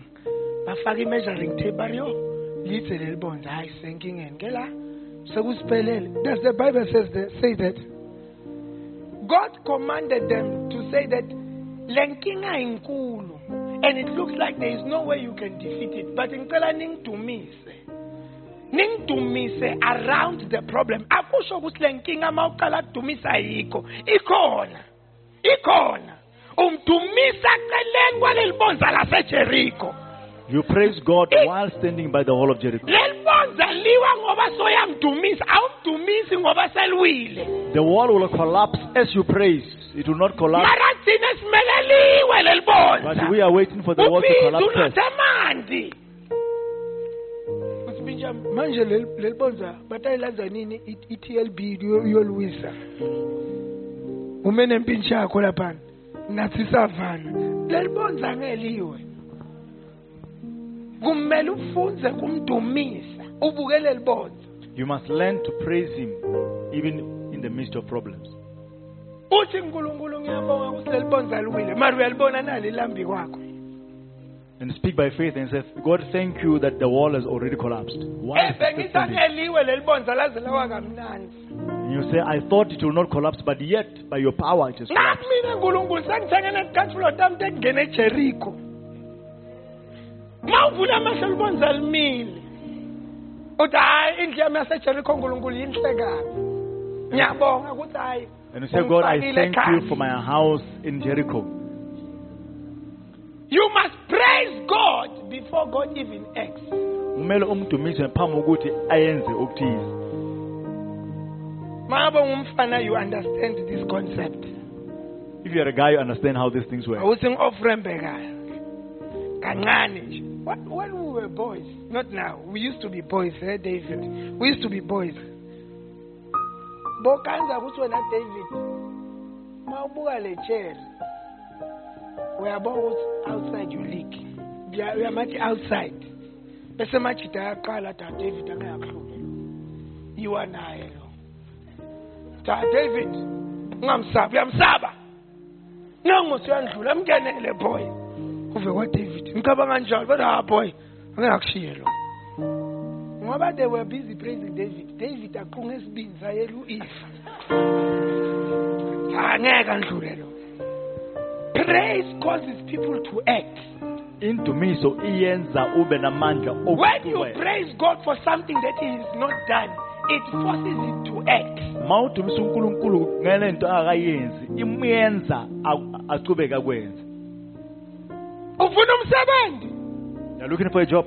bafaka imeasuring tape ariyo lithe leli bonza hayi senkingeni. Ke la sekusiphelele does the bible says that, say that? God commanded them to say that lenkinga inkulu and it looks like there is no way you can defeat it. But ngicela ningidumise ningidumise around the problem. Akusho ukuthi le nkinga uma uqala kudumisa ayikho ikhona ikhona. Umdumisa celeni kwaleli bonza lasejeriko you praise God while standing by the wall of Jericho. Leli bonza liwa ngoba soyamdumisa awumdumisi ngoba seliwile the wall will collapse as you praise. It will not collapse. Mara thina simele liwe leli bonza but we are waiting for the wall to collapse first. unasemanti Uthi Binja, manje leli leli bonza batayilanza nini? I- i-TLB yo- yoluwisa umene mpintshi yakho laphana. Nathi savana. Leli bonza ngeliwe kumele ufunze kumdumisa ubuke leli you must learn to praise him even in the midst of problems. Uthi nkulunkulu ngiyabonga ukuthi leli bonza liwile uyalibona nali lambi kwakho? And speak by faith and say God thank you that the wall has already collapsed. Why is it still ebengisa leli bonza laze lawa kamnandi. You say I thought it will not collapse but yet by your power it has collapsed. ngathi mina nkulunkulu sengithengele ticatfulo tami tekungena ejeriko ma uvula amehlo libonza limile uthi hayi indlu yami yasejeriko nkulunkulu yinhle kabi ngiyabonga ukuthi hayi and you say God I thank you for my house in Jericho. You must praise god before god even acts. Kumele umdumise phambi kokuthi ayenze okuthize ma ngumfana you understand this concept. If you are a guy you understand how these things work. Awuthi ngi-ofrembekayo kancane nje When- we were boys not now we used to be boys eh, david? We used to be boys. Bokanza ukuthi wena david ma ubuka le cherry uyabona ukuthi outside you leak. Uya- uyamathi outside. Bese majida ayaqala da david angayakuhluphe yiwa naye lo. Da david ungamsaba uyamsaba. Nangosi uyandlula mngenele boy uve kwaDavid ngicabanga njalo but ah boy angakushiye lo ngoba they were busy praising David. David aqunga esibini sayela uIfa angeke andlule lo praise causes people to act. Indumiso iyenza ube namandla when you okuqhubeka. praise God for something that he has not done it forces it to act. ma udumisa unkulunkulu ngale nto akayenzi imenza a- aqhubeke akwenze Ufuna umsebenzi? you're looking for a job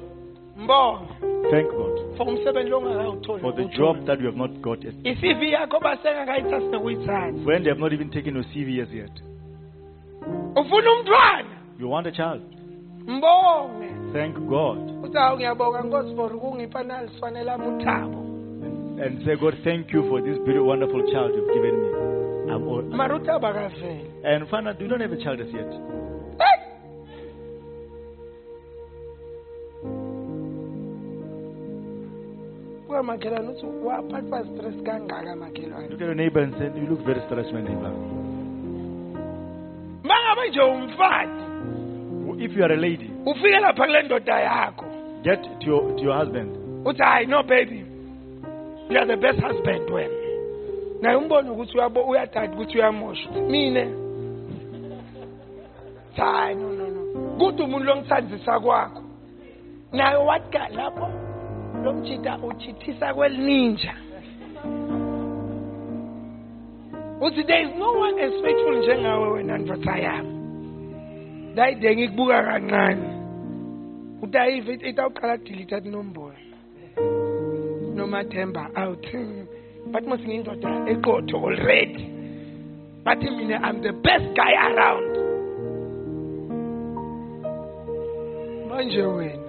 Mbonga. thank god For umsebenzi ongakawutholi. for the job that you have not got yet I-CV yakho basengakayithatha nokuyithatha. when they have not even taken your cv as yet Ufuna umntwana? you want a child Mbonge. thank god Uthi hawu ngiyabonga Nkosi for ukungipha nalisifanele ami uthabo. and say god thank you for this beautiful wonderful child you've given me I'm all, Mara uthabo akaveli. and fana do you don't have a child as yet Hey! Kuya makhelwane uthi waphathwa stress kangaka makhelwane. look at your neighbor and say you look very stressed my neighbor. Mangabe nje umfati. If you are a lady ufike lapha kule ndoda yakho. get to your, to your husband. Uthi hayi no baby. You are the best husband wena. Naye umbone ukuthi uyabo uyadada ukuthi uyamosha Uthi, mine. Hayi no no no. Kuthi umuntu longithandisa kwakho. Naye watka lapho lo mjita uchithisa kwelininja uthi there is no one as faithful njengawe wena ndoda yami. Ndayide ngikubuka kancane. Uthi ayive itawuqala delete inombolo. Nomathemba out bathi mos ngiyindoda eqotho already. Bathi mina i'm the best guy around. Manje wena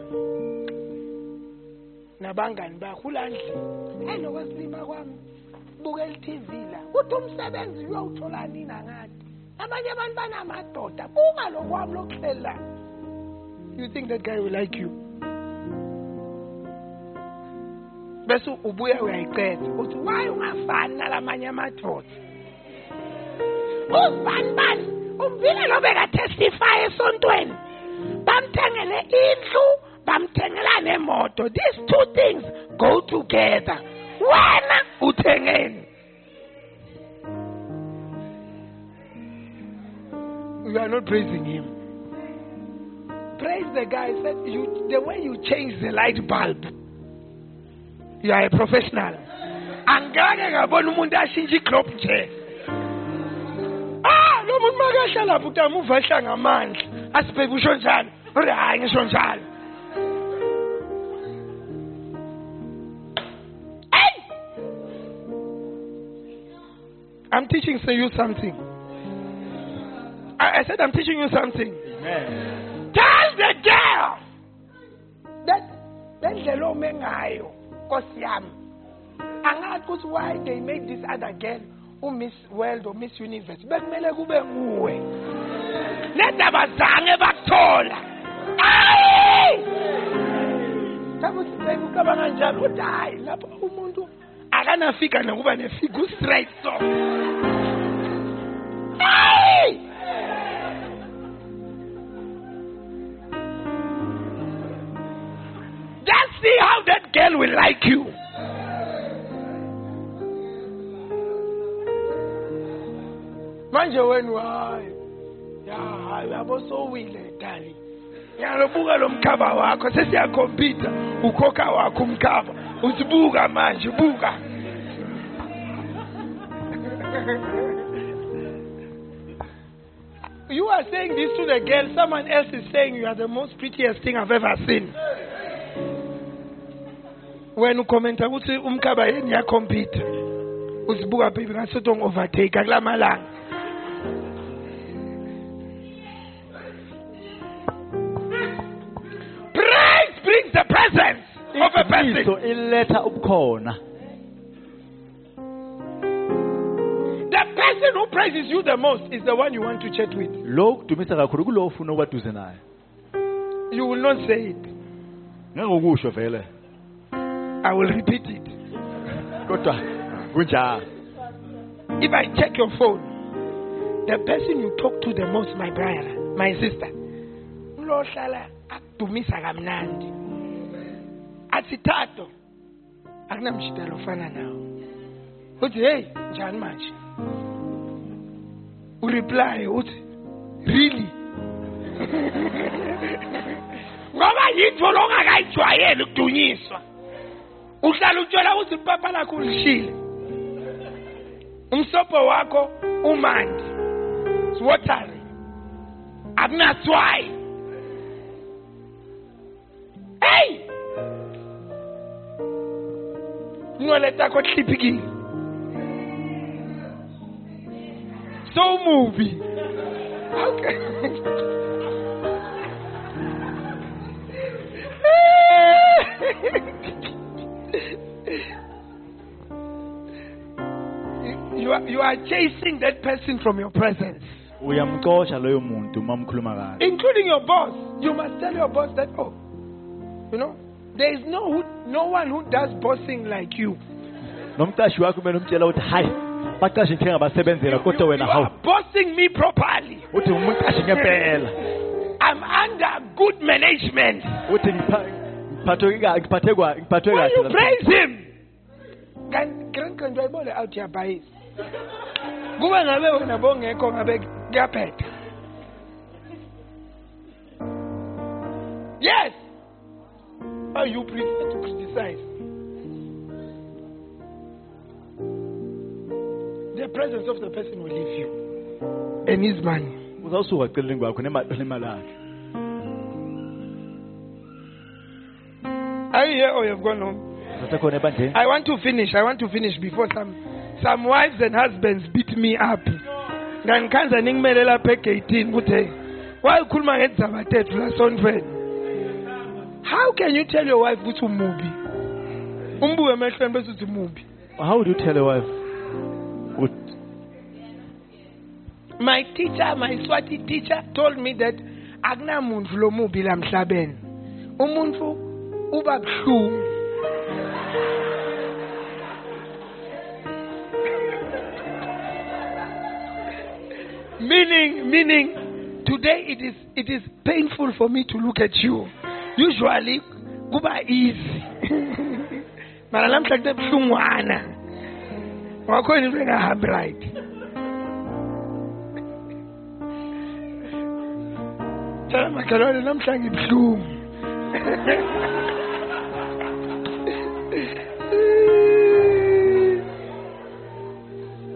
nabangani bakho ulandlini hayi nokwesilima kwami bukela i-tv la. Kuthi umsebenzi uyowuthola nini angathi abanye abantu banamadoda buka lokwami lokuhleli la you think that guy will like you? Bese ubuya uyayiqeda uthi waye ungafani nalamanye amadoda? Uzibani bani? Umvile lo bekatestify esontweni. Bamthengele indlu bamthengela nemoto these two things go together. Wena uthengeni. You are not praising him. Praise the guy. Said you the way you change the light bulb you are a professional. Angake ngabona umuntu ashintshe iglobe nje ah lo muntu makahla lapho utamuva ahla ngamandla asibheke usho njalo uri hayi ngisho njalo I'm teaching you something. I, I said I'm teaching you something. amen Tell the girl that lendlela ome ngayo nkosi yami angazi ukuthi why they made this other girl umiss world or miss universe? Bekumele kube nguwe. Nendaba zange bakuthola ayi Sabe ukuthi baby ucabanga njalo. Uthi hayi lapho umuntu akanafika nokuba nefika straight so hayi Just see how that girl will like you. manje wena hayi. Ya hayi yabo sowile dali ngiyalobuka lo mkhaba wakho sesiyakhompyutha ukhokha wakho umkhaba. Usibuka manje buka. You are saying this to the girl, someone else is saying you are the most prettiest thing I've ever seen. wena ukhomenta ukuthi umkhaba yeni yakhompyutha uzibuka baby ngasuthi ongi-overtake kula malanga praise brings the presence of a person. iletha ubukhona. Person who praises you the most is the one you want to chat with. Lo kudumisa kakhulu kulo ufuna ukuba duze naye. You will not say it. Vele. I will repeat it. Kodwa kunjalo. If i check your phone the person you talk to the most my brother my sister ulohlala akudumisa kamnandi. Athi tato akunamshidalo ofana nawo uthi hey njani manje ureply uthi really? Ngoba yinto longakayijwayeli ukudunyiswa. Uhlala utshela ukuthi ipapa lakho ulishile. Umsobho wakho umandi. It's watery. Akunatswayi hey! Inwele takho hliphikile so mubi okay You- you are, you are chasing that person from your presence, uyamxosha loyo muntu uma mkhuluma kahle including your boss. You must tell your boss that, oh, you know, there is no, who, no one who does bossing like you. nomqashi wakho kumele umtshela ukuthi hayi baqashe nje ngabasebenzela kodwa wena hawu bossing me properly. uthi umqashi ngempela I'm under good management. uthi ngipha- ngiphathwe ngiphathe ngiphathwe When you praise him, kan grandkant uyayibona out yabhayisi. Kube ngabe wena bongekho ngabe kuyaphetha. Yes. How you prefer to criticize? The presence of the person will leave you. And his money. uzawusuka eceleni kwakho nema- nemali yakhe Are you here or you've gone home? ebandleni I want to finish. I want to finish before some some wives and husbands beat me up. Ngangikanza ningimele lapha egate kuthe wayikhuluma ngendzaba tethu sonfeni. How can you tell your wife ukuthi umubi? Umbuke emehlweni bese uthi umubi. how would you tell a wife My teacher, my Swati teacher told me that akunamuntu lomubi la emhlabeni. Umuntu uba meaning meaning today it is it is painful for me to look at you. Usually kuba easy. Mara namhla kute buhlungwana wakhona into right tshela makhelwane namhla ngibuhlungu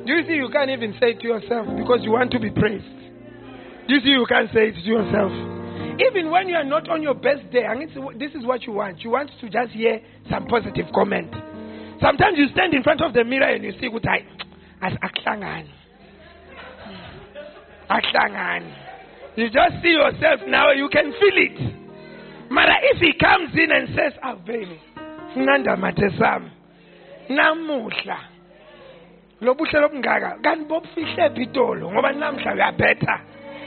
Do you see you can't even say it to yourself because you want to be praised? Do you see you can't say it to yourself? Even when you are not on your best day, and it's, this is what you want. You want to just hear some positive comment. Sometimes you stand in front of the mirror and you see as aklangani. Aklangani. You just see yourself now, you can feel it. Mara if he comes in and says, Aveli, Nanda Matesam, Namuhla. lobuhle lobungaka kanti bobufihle pitolo ngoba namhla uyabhetha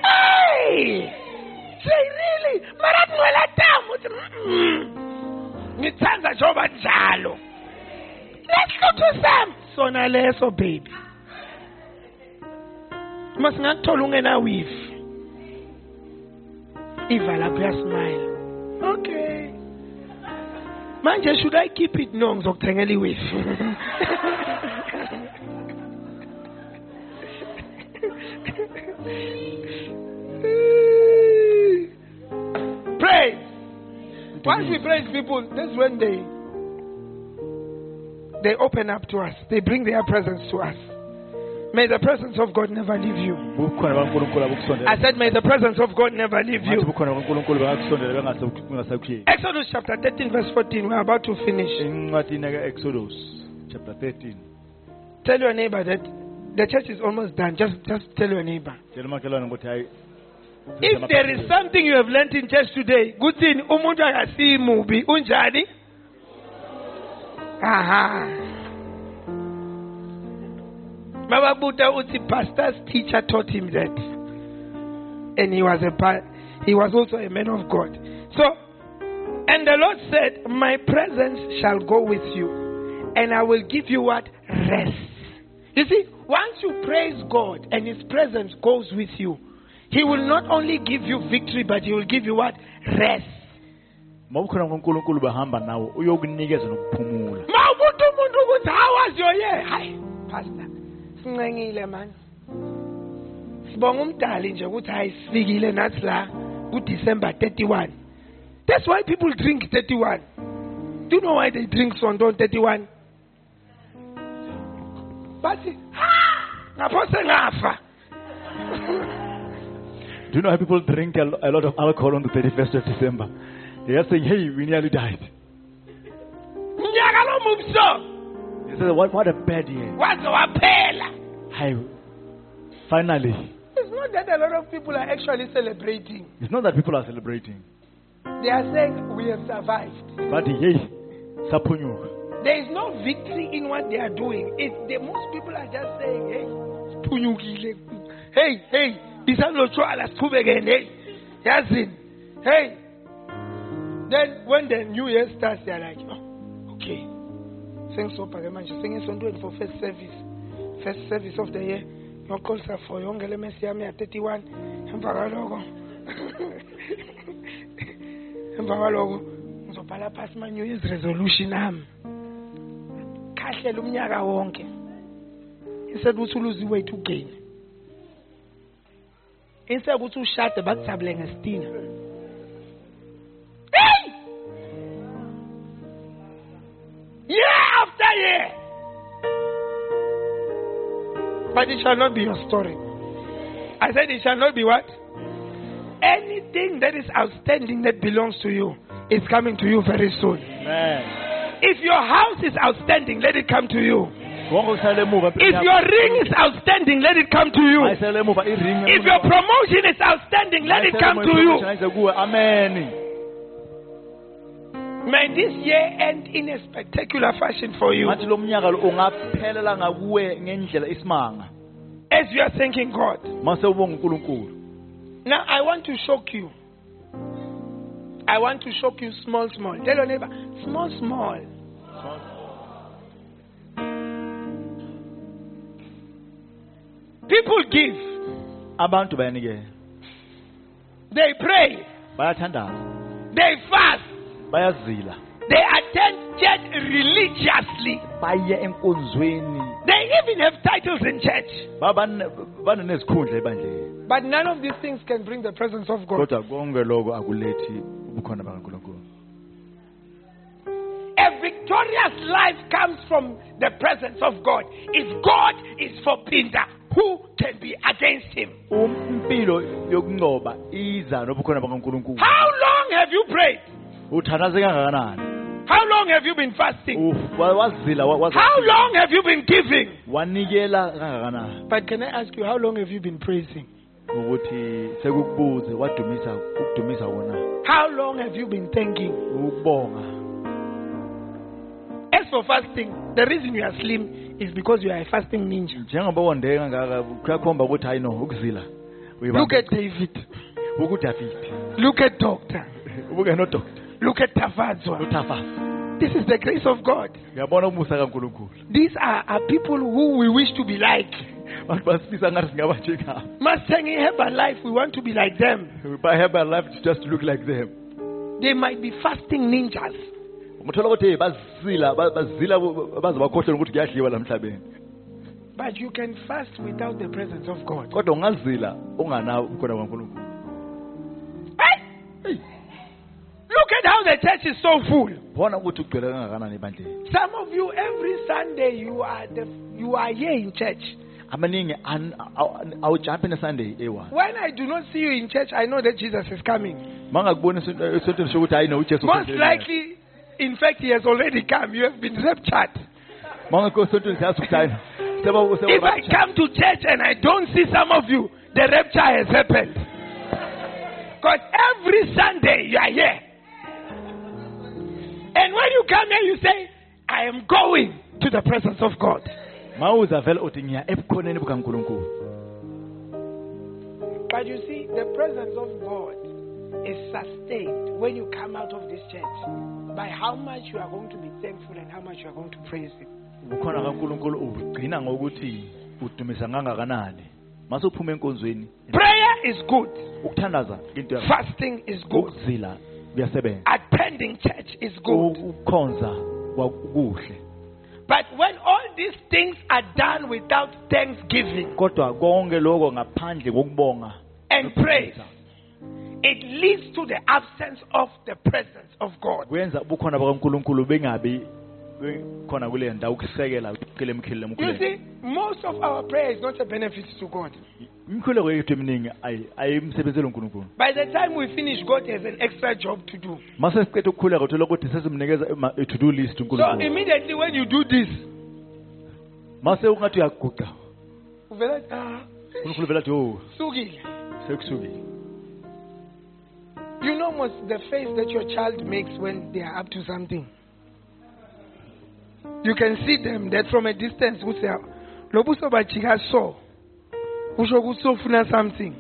hey say really mara kunwela tamu uthi "Mm-mm. ngithanda njengoba njalo lesihluthu sami sona leso baby uma singakuthola ungenawifi iva lapho uyasmile okay manje should i keep it no ngizokuthengela iwifi Praise. Once we praise people, that's when they they open up to us. They bring their presence to us. May the presence of God never leave you. bukhona bankulunkulu abukusondela I said, may the presence of God never leave you. bukhona bankulunkulu bangakusondela bengasaku- bengasakuhiyi Exodus chapter 13, verse 14. We're about to finish. ka-exodus chapter 13 Tell your neighbor that the church is almost done. Just just tell your neighbor. tshela umakhelwane ukuthi hayi If there is something you have learned in church today, kuthini umuntu akasiyi mubi unjani? Aha. Baba Buddha uthi pastor's teacher taught him that. And he was a he was also a man of God. So and the Lord said, My presence shall go with you, and I will give you what? Rest. You see, once you praise God and His presence goes with you, He will not only give you victory, but He will give you what? Rest. ma bukhona bahamba nawe uyokunikeza nokuphumula Mawubuthi umuntu ukuthi how was your year? Hayi, pastor, sincengile man. Sibonga umdali nje ukuthi hayi sifikile nathi la ku December 31. That's why people drink 31. Do you know why they drink Sonto on 31? bathi ha ngapho sengafa Do you know how people drink a, lo- a lot of alcohol on the 31st of December? They are saying, hey, we nearly died. mnyaka lo mumso Say, what, what a bad year. waze waphela Hi. Finally. it's not that a lot of people are actually celebrating It's not that people are celebrating. they are saying we have survived But hey, sapunyuka. there is no victory in what they are doing it the most people are just saying hey siphunyukile hey hey bisalotshwala siqhubekene hey yazini hey then when the new year starts they are like oh, sengisobha-ke manje sengisontweni for first service. First service of the year. Ngiyoqolisa for yonke le mesi yami ya-31 emva kwaloko emva kwaloko ngizobhala phasi ma-new year's resolution ami khahlela umnyaka wonke. Instead ukuthi uluze weight ugain instead ukuthi ushade bakujabule ngesitina but it shall not be your story i said it shall not be what anything that is outstanding that belongs to you is coming to you very soon Amen. if your house is outstanding, let it come to you. Konke kusala emuva If your ring is outstanding, let it come to you. Ayisala emuva i-ring If your promotion is outstanding, let it come to you. Amen. May this year end in a spectacular fashion for you. Ngathi lo mnyaka lo ungaphelela ngakuwe ngendlela isimanga. As you are thanking God. Mase ubonga uNkulunkulu. Now, I want to shock you. I want to shock you small, small. Tell your neighbor, small, small. People give, Abantu bayanikela. they pray, Bayathandaza. they fast, Bayazila. they attend church religiously. Baye enkonzweni. They even have titles in church. banezikhundla ebandleni But none of these things can bring the presence of God. kodwa konke lokho akulethi ubukhona bakaNkulunkulu A victorious life comes from the presence of God. If God is for Pinda, who can be against him? impilo yokunqoba iza nobukhona bakaNkulunkulu How long have you prayed? Uthandaze kangakanani How long have you been fasting? Uf- wa- wazila wa- waza- How long have you been giving? But can I ask you, how long have you been praising? ukuthi sekukubuze wadumisa ukudumisa wona How long have you been thanking? ukubonga As for fasting, the reason you are slim is because you are a fasting ninja. njengoba wondeka kangaka kuyakhomba ukuthi hayi no ukuzila Look at David. ukudavidi Look at Doctor. ubuke nodoktor Look at Tafadzwa. uthafasa This is the grace of God. uyabona umusa kankulunkulu These are, are people who we wish to be like. bantu basifisa ngathi singaba njengabo Mustang in Herbalife, we want to be like them. by have a life just look like them They might be fasting ninjas. ngithola ukuthi hey, bazila ba- bazila bo- baze bakhohlwe ukuthi kuyadliwa la emhlabeni But you can fast without the presence of God. The church is so full. bona ukuthi ugcwele kangakanani ebandleni Some of you, every Sunday, you are the, you are here in church. amaningi an- aw- awujampi nesunday eyi-one When I do not see you in church, I know that Jesus is coming. ma ngakuboni esontweni eh, sokuthi hayi no ujesu Most likely, in fact, he has already come. You have been raptured. ma ngakho esontweni siyazi ukuthi hayi no seba- seba- If I come to church and I don't see some of you, the rapture has happened. Because every Sunday you are here. And when you come here, you say, I am going to the presence of God. ma uza vele uthi ngiya ebukhoneni bukankulunkulu. But you see, the presence of God is sustained when you come out of this church by how much you are going to be thankful and how much you are going to praise Him. ubukhona kankulunkulu ugcina ngokuthi udumisa kangakanani mase uphuma enkonzweni. Prayer is good, ukuthandaza into fasting is good, ukuzila. kuyasebenza attending church is good. But when all these things are done without thanksgiving kodwa konke lokho ngaphandle kokubonga and praise, it leads to the absence of the presence of God. Kwenza ubukhona bakankulunkulu bengabi be- khona kule ndawo ukusekela You see, most of our prayer is not a benefit to God. imkhuleko yethu eminingi ayi- ayimsebenzeli unkulunkulu By the time we finish, God has an extra job to do. mase siqeda ukukhuleka uthola ukuthi sesimnikeza ima- i-to-do list So unkulunkulu immediately when you do this, mase ungathi uyaguqa uvela, ah, unkulunkulu athi o sukile. sekusukile You know most the face that your child makes when they are up to something. You can see them that from a distance ukuthi lobuso bajika so. Usho ukuthi ufuna something.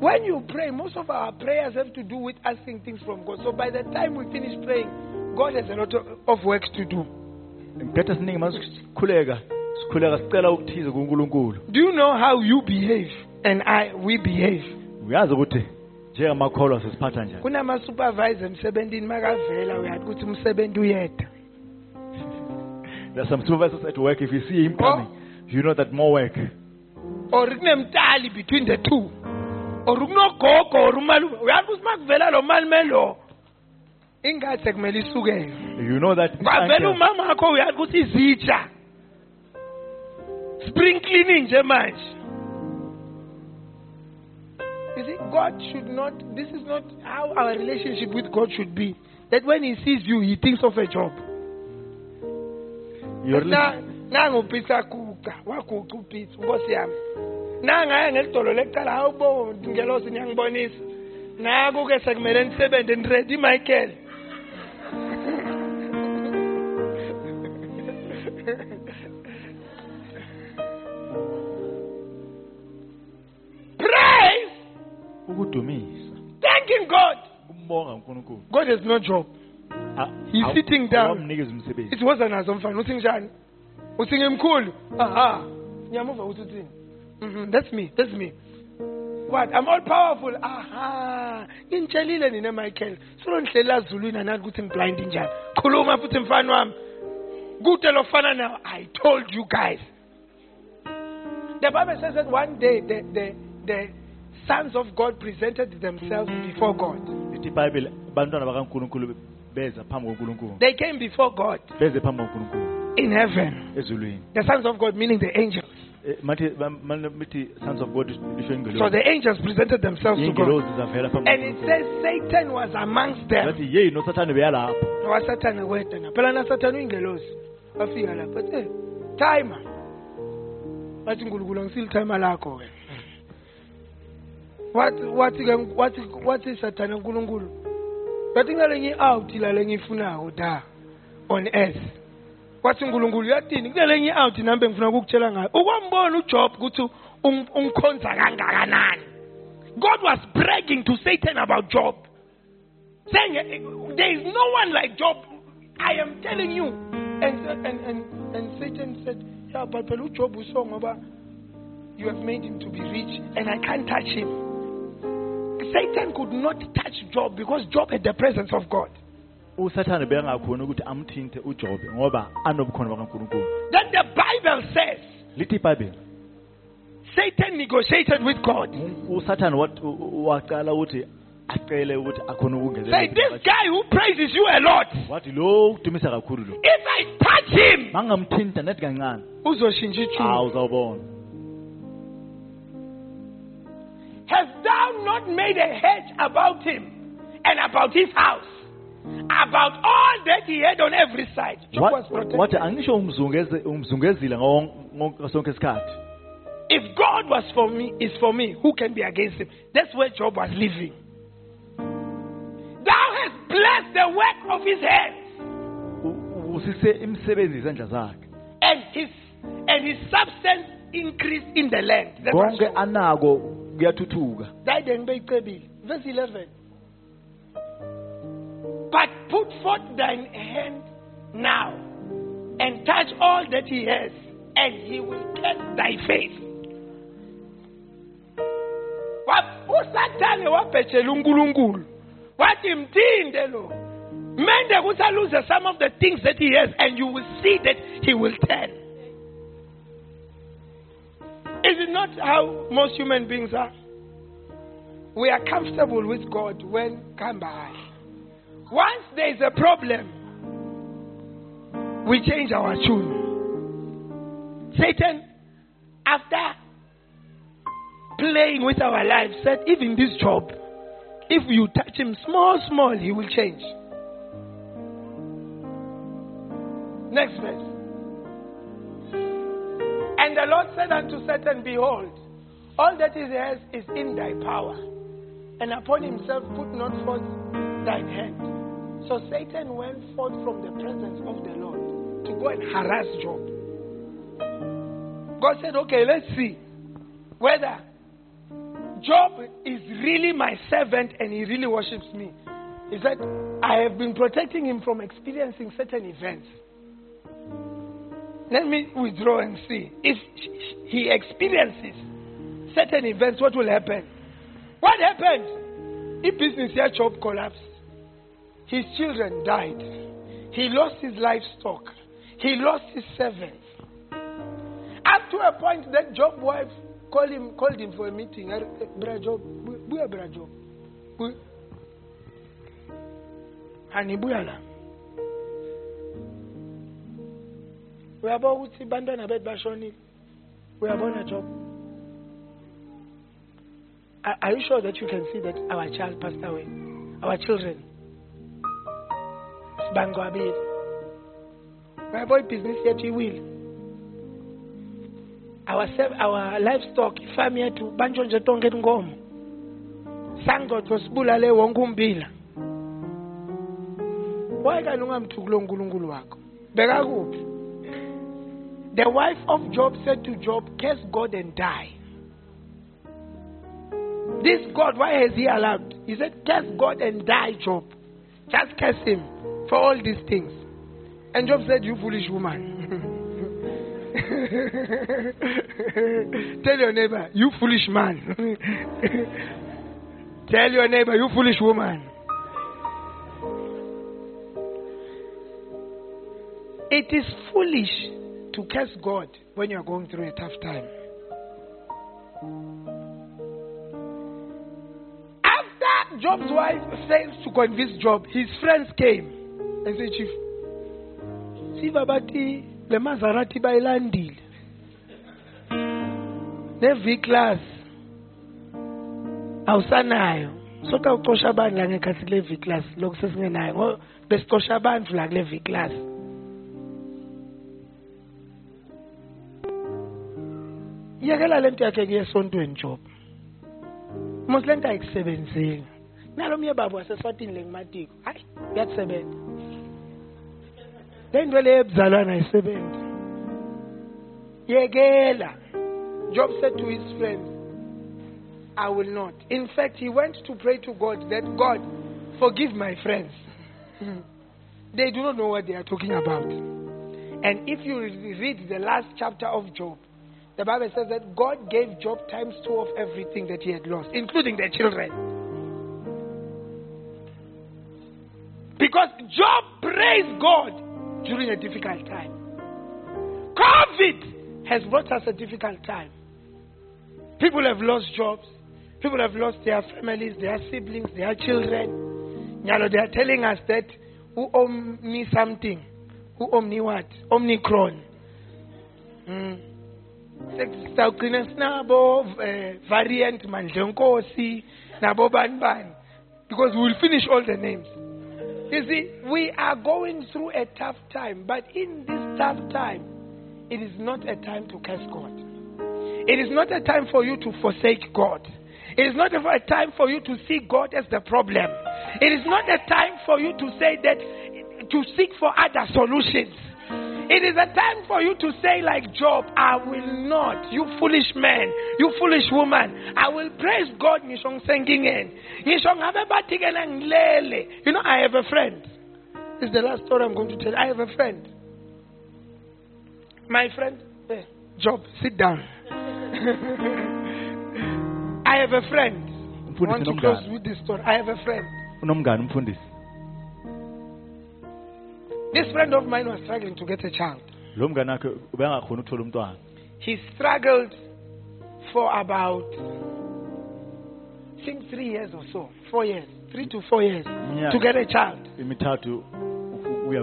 When you pray, most of our prayers have to do with asking things from God. So by the time we finish praying, God has a lot of, work to do. imphetha siningi mase sikhuleka sicela ukuthize kunkulunkulu Do you know how you behave and I we behave? uyazi ukuthi njengamakholwa sesiphatha njani Kunama supervisor emsebenzini makavela uyathi ukuthi umsebenzi uyeda. There are some supervisors at work. If you see him oh. coming you know that more work. Or kunemtali between the two. Or kunogogo or umalume uyazi ukuthi makuvela lo malume lo ingadi sekumele isukele you know that kwavela umama wakho uyazi ukuthi izitsha. Spring cleaning nje manje. You see god should not this is not how our relationship with god should be. That when he sees you he thinks of a job your na nangupitsa kuca waguca upitsa nkosi yami. Nangaya ngelidolo lecala awubo ngelosi ngiyangibonisa. Naku-ke sekumele nisebenze niredi michael? Praise! Ukudumisa. Thanking god! Kumbonga unkulunkulu god has no job Ah, He's sitting down. awamnikeza umsebenzi. Ithi woza nazo mfana uthi njani? Uthi ngimkhulu aha. Ngiyamuva ukuthi uthini Mhm, that's me that's me. What? I'm all powerful. Aha. Ngintshela nina michael. Solo nihlela ezulwini anathi ukuthi ngiblind njani. Khuluma futhi mfana wami. Kude lofana nawo i told you guys. The bible says that one day the, the, the sons of god presented themselves before god. Lithi ibhayibheli abantwana bakankulunkulu beza phambi konkulunkulu they came before god beze phambi konkulunkulu. in heaven. The sons of god meaning the angels. Eh, mathi ba- mane mithi sons of god lisho So the angels presented themselves to God. ingelosi zavela phambi And it says Satan was amongst them. bathi yeyi nosathane beyalapho wasathane weda na. Phela nasathane uyingelosi wafika lapho athi "Eh, timer. Wathi nkulunkulu angisilitimer lakho wena wathi wathi wathi wathi sathane nkulunkulu bathi ngalenye i-out lale ngiyifunayo da on earth wathi nkulunkulu uyadini kunelenye i-out nambe ngifuna ukukutshela ngayo ukwambona ujob ukuthi ung- ungikhonza kangakanani god was bragging to satan about job saying there is no one like Job. I am telling you. And and and, and Satan said, Yeah, but Pelu Job you have made him to be rich and I can't touch him. Satan could not touch Job because Job had the presence of God. usathane beyangakhoni ukuthi amthinte ujobe ngoba anobukhona bakankulunkulu. Then the Bible says lithi ibhayibheli. Satan negotiated with God. usathane wat- u- u- waqala ukuthi acele ukuthi akhona Say, this guy who praises you a lot, wathi lo udumisa kakhulu lo if I touch him, mangamthinta nethi kancane. uzoshintsha ichumo. hawu uzawubona Hast thou not made a hedge about him and about his house, about all that he had on every side? Job Wa- was protected. wathi angisho umzungezile sonke isikhathi If God was for me, is for me, who can be against him? That's where Job was living. Thou hast blessed the work of his hands, U- usise imisebenzi yezandla and his and his substance increased in the land. Konke anako kuyathuthuka died and beyicebile. Verse 11. But put forth thine hand now and touch all that he has, and he will test thy. Wa- usathane wabhejela unkulunkulu wathi mthinde lo mende ukuthi aluze some of the things that he has and you will see that he will turn is it not how most human beings are we are comfortable with God when come by. Once there is a problem, we change our tune. Satan, after playing with our lives, said, even this job, if you touch him small, small, he will change. Next verse. And the Lord said unto Satan, Behold, all that he has is in thy power, and upon himself put not forth thine hand. So Satan went forth from the presence of the Lord to go and harass Job. God said, Okay, let's see whether Job is really my servant and he really worships me. He said, I have been protecting him from experiencing certain events. Let me withdraw and see. If he experiences certain events, what will happen? What happened? If business here job collapsed, his children died, he lost his livestock, he lost his servants. Up to a point that Job wife called him called him for a meeting. "Eh, Bra Job, buya bra Job. Bu- Hani buya uyabona ukuthi bantwana bethu bashonile? Uyabona ah. job? Are, are you sure that you can see that our child passed away? Our children? Sibangcwabile uyabona ibhizinisi yethu iwile. Our, our livestock ifamu yethu bantshontshe tonke inkomo sangcotho sibulale wonke umbila waye kani ungamthuki lo nkulunkulu wakho? Bekakuphi the wife of Job said to Job, Curse God and die. This God, why has he allowed? He said, Curse God and die, Job. Just curse him for all these things. And Job said, You foolish woman. Tell your neighbor, You foolish man. Tell your neighbor, You foolish woman. It is foolish to curse God when you are going through a tough time. After Job's wife failed to convince Job, his friends came and said, Chief, siva bathi le Maserati bayilandile ne-V class awusanayo. Soka ucosha abantu la ngekhathi kule V class lokhu sesingenayo. Ngo besicosha abantu la kule V class yekela lento yakhe kuye esontweni job. Mos lento ayikusebenzeli. Nalo mye babo waseswatini lengimatiko hayi kuyakusebenza le nto leyo ebuzalwane ayisebenzi. Yekela. Job said to his friends i will not. In fact he went to pray to god that god forgive my friends. They do not know what they are talking about. And if you read the last chapter of job the Bible says that God gave Job times two of everything that he had lost, including their children. Because Job praised God during a difficult time. COVID has brought us a difficult time. People have lost jobs. People have lost their families, their siblings, their children. You know, they are telling us that who owe me something, who owe me what? Omnicron. Mm. Sawugcina sinabo eh, variant mandle nkosi nabo bani bani. Because we will finish all the names. You see we are going through a tough time but in this tough time it is not a time to curse god. It is not a time for you to forsake god. It is not a time for you to see god as the problem. It is not a time for you to say that to seek for other solutions it is a time for you to say, like Job, I will not. You foolish man, you foolish woman. I will praise God. ngisho ngisengingeni. Ngisho ngabe bathi ke na ngilele. You know, I have a friend. This is the last story I'm going to tell. I have a friend. My friend, eh, Job, sit down. I have a friend. I want to close with this story. I have a friend. This friend of mine was struggling to get a child. lo mngane wakhe ubengakhona ukuthola umntwana He struggled for about think three years or so, four years, three to four years, Iminyaka. to get a child. imithathu uya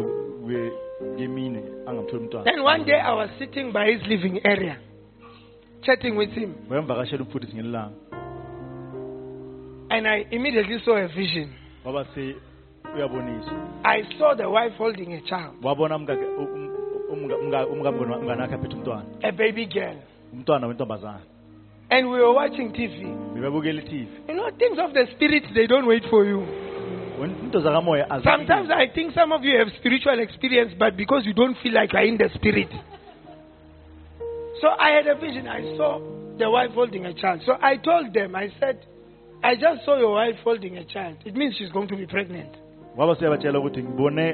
yemine angamtholi umntwana Then one day I was sitting by his living area, chatting with him, wayemvakashela umfundisi ngelilanga and I immediately saw a vision. waba se uyaboniswa I saw the wife holding a child, a baby girl, and we were watching TV. You know, things of the spirit, they don't wait for you. Wena- into zakamoya azi- Sometimes I think some of you have spiritual experience, but because you don't feel like you're in the spirit. So I had a vision. I saw the wife holding a child. So I told them, I said, I just saw your wife holding a child. It means she's going to be pregnant. Waba seyabatshela ukuthi ngibone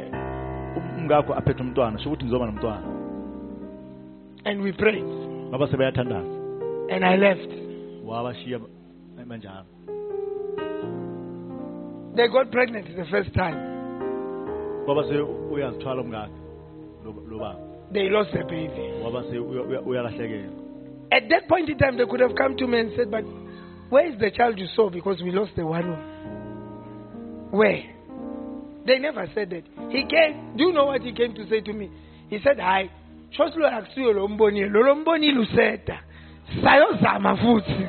umngakho aphethe umntwana sho ukuthi ngizoba nomntwana And we prayed. waba sebayathandaza And I left. wabashiya banjalo They got pregnant the first time. waba se uyazithwala umngakhe lo- baba They lost their baby. waba se uya- uya- uyalahlekela At that point in time, they could have come to me and said, But where is the child you saw? Because we lost the one. Where? They never said that. He came. Do you know what he came to say to me? He said, Hi. Choslo akusiyo lo mbonile. Lo lo mbonile useta. Sayozama futhi.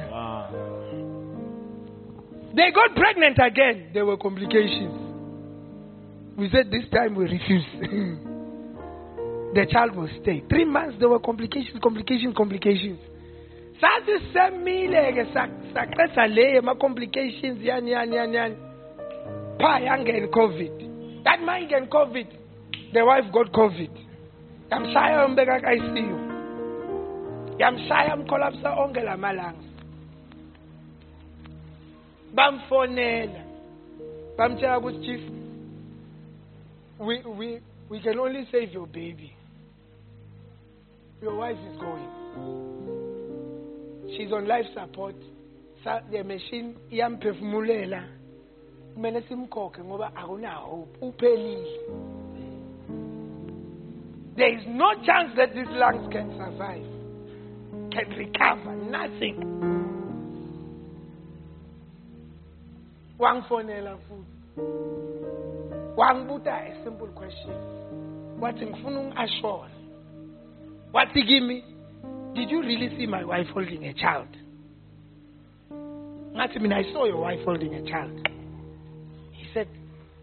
They got pregnant again. There were complications. We said this time we refuse. the child will stay. Three months there were complications, complications, complications. sasisemile ke saqeda le ma-complications yani yani yani yani pha yangena covid that ma ingena covid the wife got covid. Yamshaya yombeka ka-icu yamshaya yamkholapsa onke la malanga bamfonela. Bamtshela ukuthi chief we, we, we can only save your baby. Your wife is going. She's on life support. The machine iyamphefumulela kumele simkhokhe ngoba akunaho uphelile. There is no chance that these lungs can survive can recover nothing. Wangifonela futhi. Wangibuta a simple question. Wathi ngifuna ungi-ashore wathi kimi did you really see my wife holding a child? Ngathi mina i saw your wife holding a child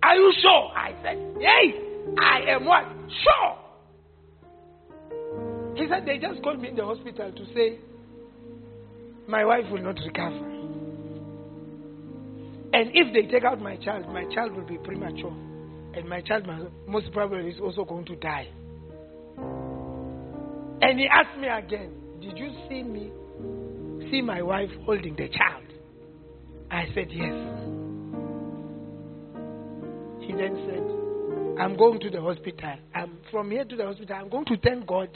are you sure i said hey i am what sure he said they just called me in the hospital to say my wife will not recover and if they take out my child, my child will be premature. And my child most probably is also going to die. And he asked me again, Did you see me, see my wife holding the child? I said, Yes. He then said, I'm going to the hospital. I'm from here to the hospital. I'm going to thank God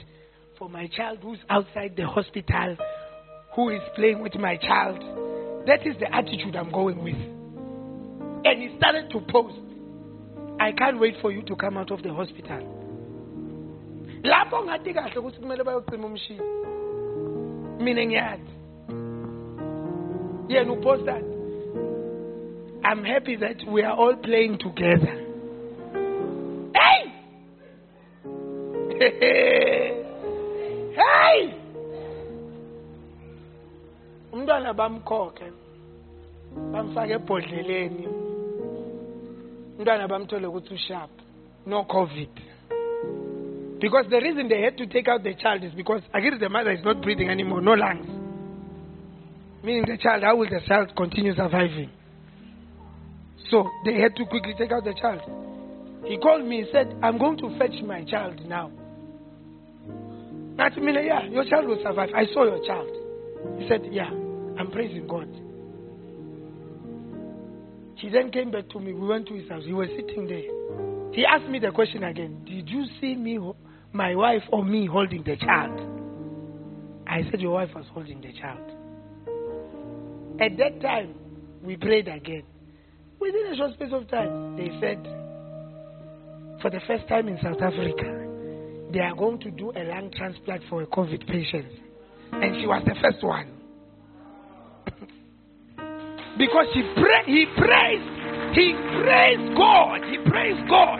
for my child who's outside the hospital, who is playing with my child. That is the attitude I'm going with. And he started to post. I can't wait for you to come out of the hospital. lapho ngathi kahle ukuthi kumele bayocima umshini i'm happy that we are all playing together. Hey! Hey! Umntwana bamkhokhe bamfake ebhodleleni. Umntwana bamthole ukuthi usharp no covid. Because the reason they had to take out the child is because again the mother is not breathing anymore no lungs. Meaning the child how will the child continue surviving so they had to quickly take out the child he called me and said i'm going to fetch my child now Nathi mina, yeah your child will survive i saw your child he said yeah i'm praising god he then came back to me. We went to his house. He was sitting there. He asked me the question again Did you see me, my wife, or me holding the child? I said, Your wife was holding the child. At that time, we prayed again. Within a short space of time, they said, For the first time in South Africa, they are going to do a lung transplant for a COVID patient. And she was the first one. Because he pray, he praised, he praised God. He praised God.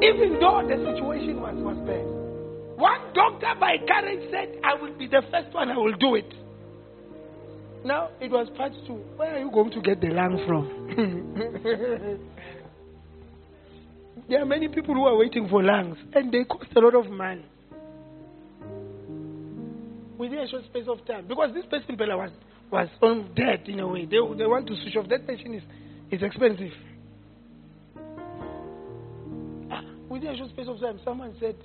Even though the situation was, was bad. One doctor by courage said, I will be the first one, I will do it. Now it was part two. Where are you going to get the lung from? there are many people who are waiting for lungs and they cost a lot of money. Within a short space of time. Because this person Bella was was on dead in a way. They, they want to switch off. That machine is, is expensive. Ah, within a short space of time, someone said,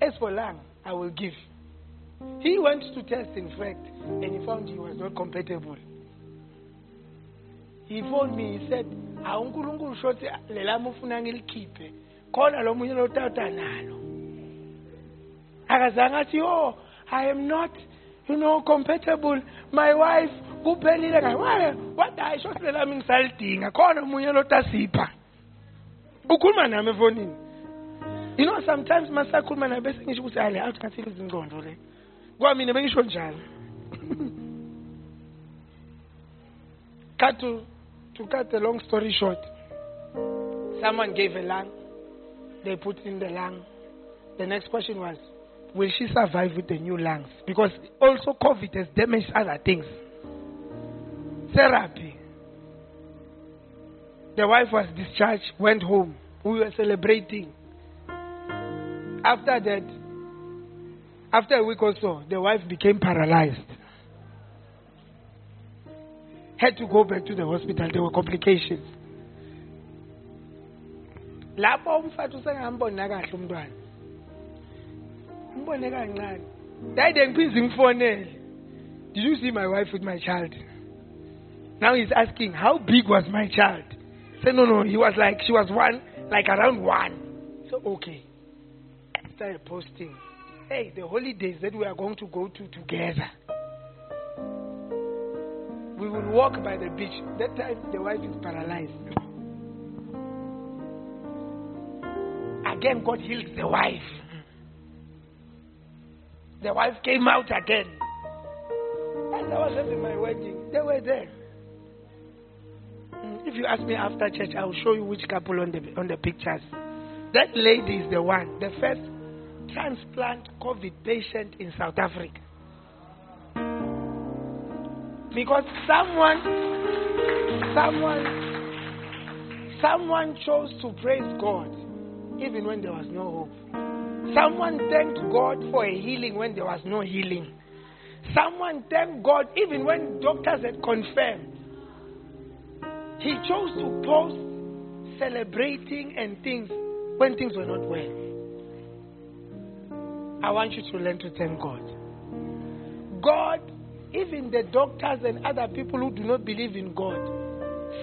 As for lung, I will give. He went to test, in fact, and he found he was not compatible. He phoned me, he said, awunkulunkulu shothi lelami ufuna ngilikhiphe. Khona lo munye lotata nalo. Akazange oh i am not you know compatible. My wife kuphelile. Wada hayi shothi lelami ngisalidinga. Khona omunye lotasipha ukhuluma nami efonini. You know sometimes masakhuluma naye bese ngisho ukuthi hayi le athi ngathi izingqondo le kwamina bengisho njalo cut to, to cut the long story short someone gave a lung. They put in the lung. The next question was will she survive with the new lungs? Because also covid has damaged other things. Therapy. The wife was discharged went home. We were celebrating. After that after a week or so, the wife became paralyzed. Had to go back to the hospital. There were complications. lapho umfathi usengambona kahle umntwana. Umbone kancane. Dade ngiphize ngifonele. Did you see my wife with my child? Now he's asking how big was my child? Say no no he was like she was one like around one. So okay. Started posting hey, the holidays that we are going to go to together. We will walk by the beach. That time the wife is paralyzed. Again, God healed the wife. The wife came out again. And I was having my wedding. They were there. Mm, if you ask me after church, I will show you which couple on the on the pictures. That lady is the one, the first transplant COVID patient in South Africa. Because someone, someone, someone chose to praise God even when there was no hope. Someone thanked God for a healing when there was no healing. Someone thanked God even when doctors had confirmed. He chose to post celebrating and things when things were not well. I want you to learn to thank God. God, even the doctors and other people who do not believe in God,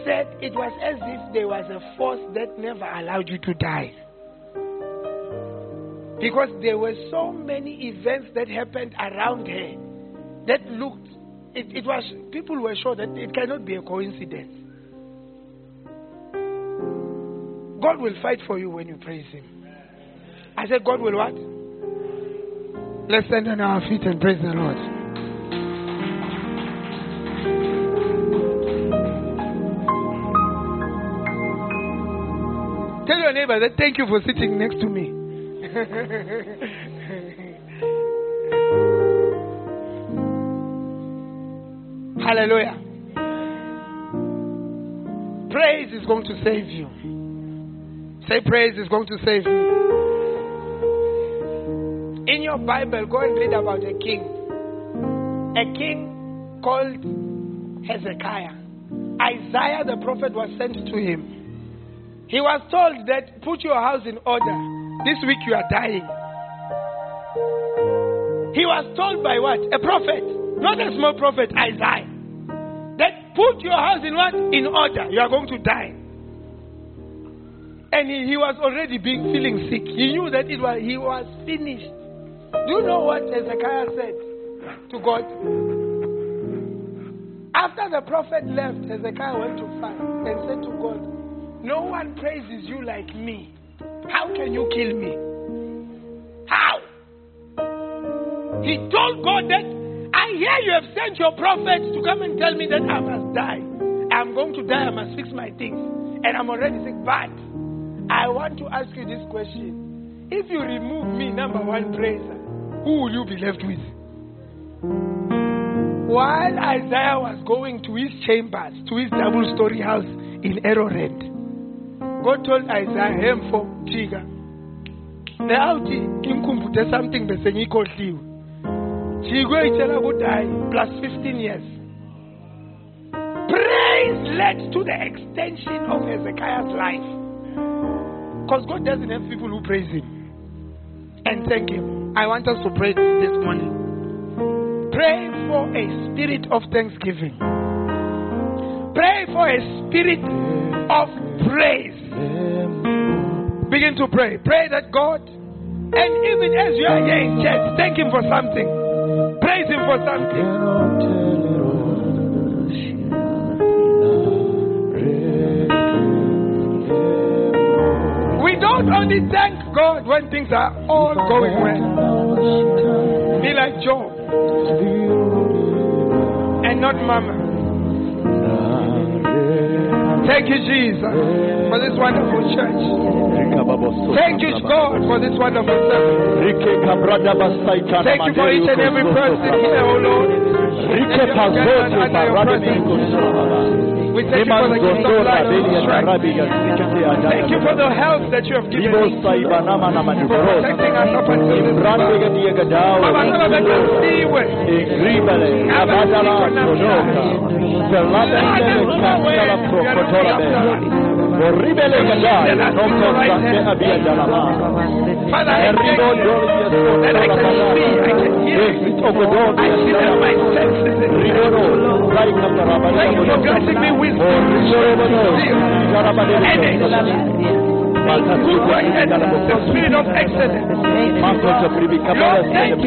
said it was as if there was a force that never allowed you to die. Because there were so many events that happened around her that looked, it, it was, people were sure that it cannot be a coincidence. God will fight for you when you praise Him. I said, God will what? Let's stand on our feet and praise the Lord. Tell your neighbor that thank you for sitting next to me. Hallelujah. Praise is going to save you. Say, praise is going to save me. In your Bible, go and read about a king. A king called Hezekiah. Isaiah the prophet was sent to him. He was told that put your house in order. This week you are dying. He was told by what? A prophet, not a small prophet, Isaiah. That put your house in what? In order. You are going to die. And he, he was already being feeling sick. He knew that it was he was finished. Do you know what Hezekiah said to God? After the prophet left, Hezekiah went to fast and said to God, No one praises you like me. How can you kill me? How? He told God that I hear you have sent your prophets to come and tell me that I must die. I'm going to die, I must fix my things. And I'm already sick. But I want to ask you this question. If you remove me, number one praiser, who will you be left with? While Isaiah was going to his chambers, to his double story house in Arrowhead, God told Isaiah, him for Chiga. Nauti imkhumbuthe something bese ngikhohliwe. Chigwe itshela ukuthi hayi plus 15 years. Praise led to the extension of Hezekiah's life. Because God doesn't have people who praise him and thank him. I want us to pray this morning. Pray for a spirit of thanksgiving. Pray for a spirit of praise. Begin to pray. Pray that God, and even as you are here in church, thank Him for something. Praise Him for something. Don't only thank God when things are all going well. Be like Job and not Mama. Thank you, Jesus, for this wonderful church. Thank you, God, for this wonderful service. Thank you for each and every person here, oh Lord. We thank you for the gift of life. Thank you for the health that you have given us. For protecting us up until this moment. Baba, Baba, bekasiwe. Father, I thank you that I can see, I can hear, I see that my senses is Thank you for granting me wisdom, strength, zeal, energy. Good work and the spirit of excellence. Lord, thank you for giving me a sibonga ukulondolozwa sibonga mose ukunakekelwa unyaka wonke Thank you, Lord, we pray. ukuvikelwa Praise the Lord. ukukholiswa maya roke parabade bekusa barayedele mondo koradia setoro marogupa berige debesa inkato maribika da bosa Thank you, Lord. libro como solo Thank you, barreke te frababa kosa frababa Thank you for what you've done for us. Thank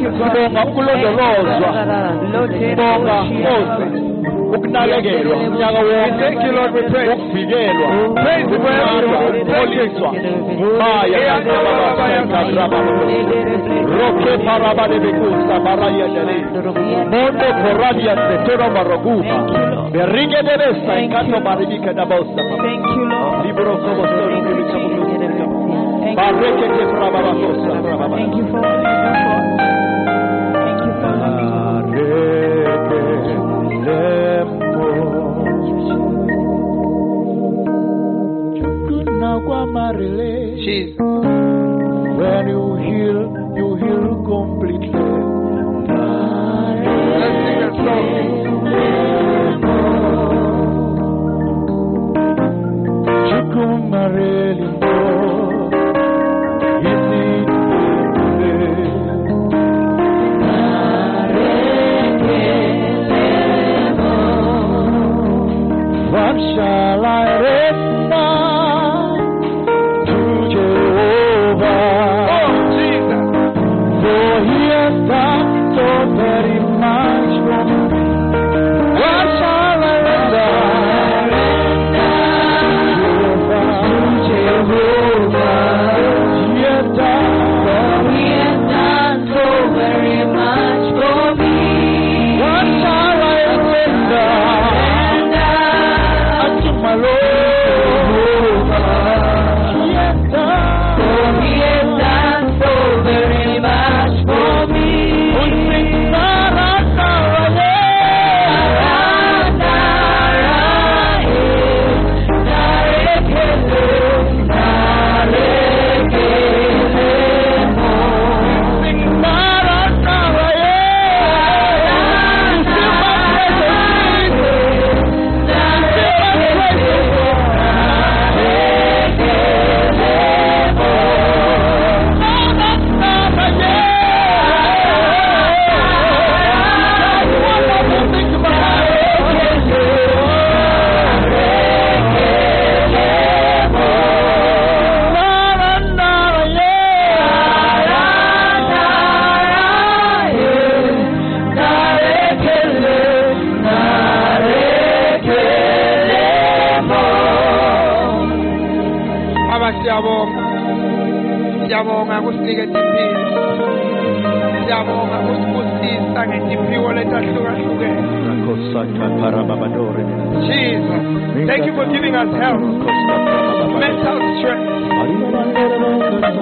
you for what you've. Jesus ukunakekelwa umnyaka wonkeokuvikelwaoliswa roke parabalebekusa barayadele mondo koradia setero maroguba beringedebesa inkato maribikedabosa librokobosoiulicamuuia barekete prababakosa prababa Thank you. When you heal, you heal completely. Let's sing a song. Chukumareli mo, What shall I Impilo. Siyabonga kusibusisa ngetiphiwo letahlukahlukene. Jesus. Thank you for giving us health, mental strength,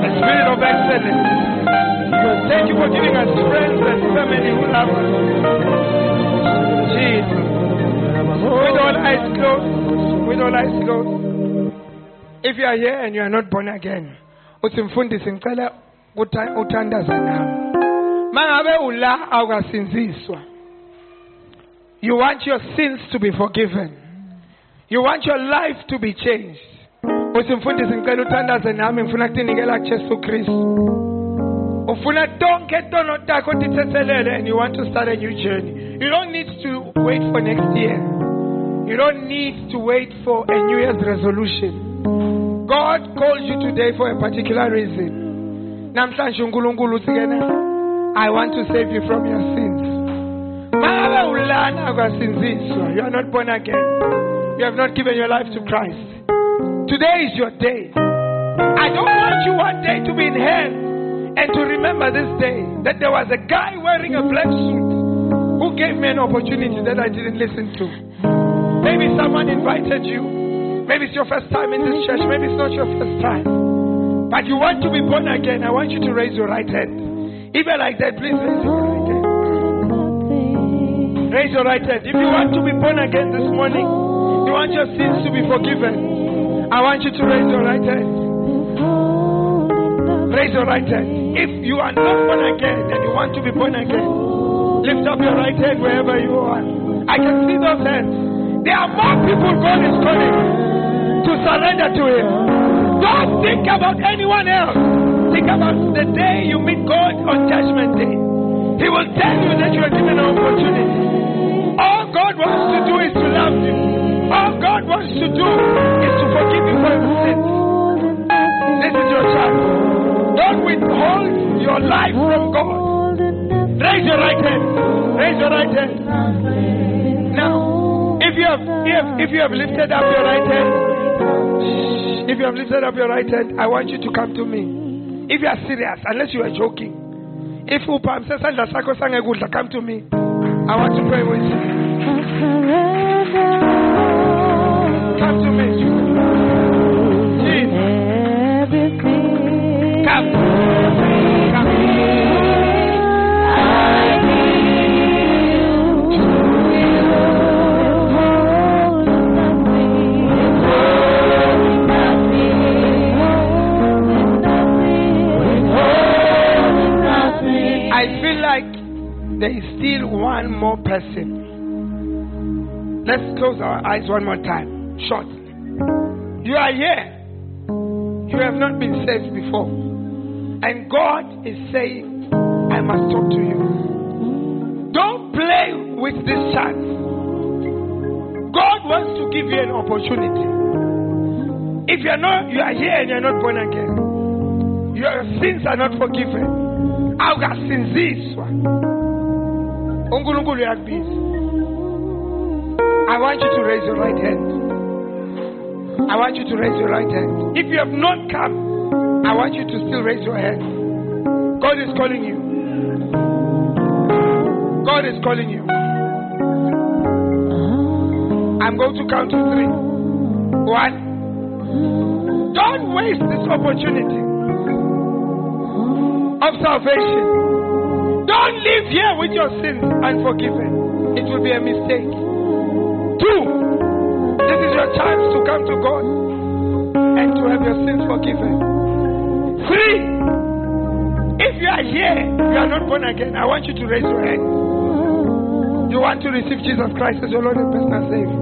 the spirit of excellence. Thank you for giving us friends and family who love us. Jesus. With all eyes closed, with all eyes closed. If you are here and you are not born again, uthi mfundisi ngicela uthandaze nami. Mangabe ula awukasinziswa. You want your sins to be forgiven. You want your life to be changed. Uthi mfundisi ngicela uthandaze nami ngifuna kutinikela kuJesu Kristu. Ufuna tonke tono takho tithethelele and you want to start a new journey. You don't need to wait for next year. You don't need to wait for a New Year's resolution. God called you today for a particular reason. Namhlanje uNkulunkulu uthi kena, I want to save you from your sins. Mangabe ulana kwasinziswa, you are not born again. You have not given your life to Christ. Today is your day. I don't want you one day to be in hell and to remember this day that there was a guy wearing a black suit who gave me an opportunity that I didn't listen to. Maybe someone invited you. Maybe it's your first time in this church. Maybe it's not your first time. But you want to be born again. I want you to raise your right hand. Even like that, please raise your right hand. Raise your right hand. If you want to be born again this morning, you want your sins to be forgiven. I want you to raise your right hand. Raise your right hand. If you are not born again and you want to be born again, lift up your right hand wherever you are. I can see those hands. There are more people God is calling to surrender to Him. Don't think about anyone else. Think about the day you meet God on Judgment Day. He will tell you that you are given an opportunity. All God wants to do is to love you. All God wants to do is to forgive you for your sins. This is your chance. Don't withhold your life from God. Raise your right hand. Raise your right hand. Now, if you have if, if you have lifted up your right hand, if you have lifted up your right hand, I want you to come to me. If you are serious, unless you are joking. If uphamse sandla sakho come to me. I want to pray with you. There is still one more person. Let's close our eyes one more time. Short. You are here. You have not been saved before. And God is saying, I must talk to you. Don't play with this chance. God wants to give you an opportunity. If you are not, you are here and you are not born again. Your sins are not forgiven. awukasinziswa i want you to raise your right hand. I want you to raise your right hand. If you have not come i want you to still raise your hand. God is calling you. God is calling you. I'm going to count to three. One. Don't waste this opportunity of salvation. Don't live here with your sins unforgiven. It will be a mistake. Two, this is your chance to come to God and to have your sins forgiven. Three, if you are here, you are not born again, I want you to raise your hand. You want to receive Jesus Christ as your Lord and personal Savior.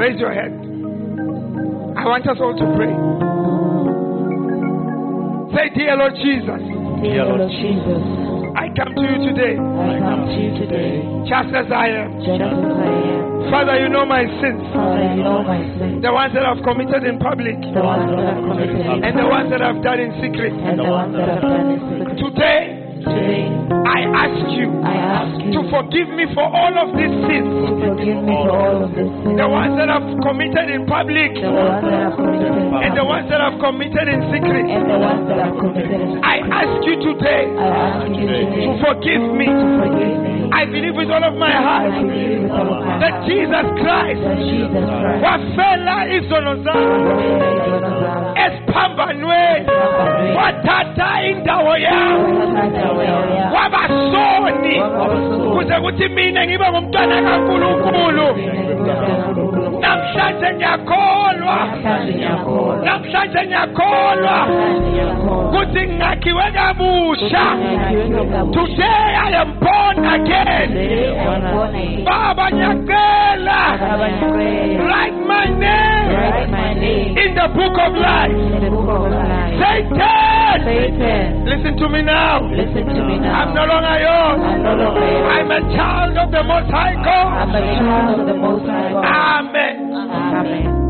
Raise your hand. I want us all to pray. Say, Dear Lord Jesus, Dear Lord Jesus, I come to you today I come to you today, just as I am. just as I am. Father, you know my sins, Father, you know my sins, the ones that I've committed in public the ones that I've committed, and the ones that I've done in secret. and the ones that I've done in secret. Today, Today, I ask you I ask you to forgive me for all of these sins, to forgive me for all of this sin. the ones that I've committed in public The ones that I've committed in and the ones that I've committed in secret. and the ones that I've committed in I ask you today I ask you to forgive me. to forgive me. I believe with all of my heart believe with all of my that heart Jesus Christ that Jesus Christ wafela izono zami esiphambanweni wathatha indawo yami wabasoni kuze kuthi mina ngibe ngumntwana kaNkulunkulu. Namhlanje ngiyakholwa. Namhlanje ngiyakholwa. Kuthi ngakhiwe kabusha. Today I am born again. Baba ngiyacela. Write my name in the book of life Satan Satan, listen to me now listen to me now. I'm no longer yours I'm no longer yours. I'm a child of the Most High God. I'm God a child of the Most High God. Amen Amen.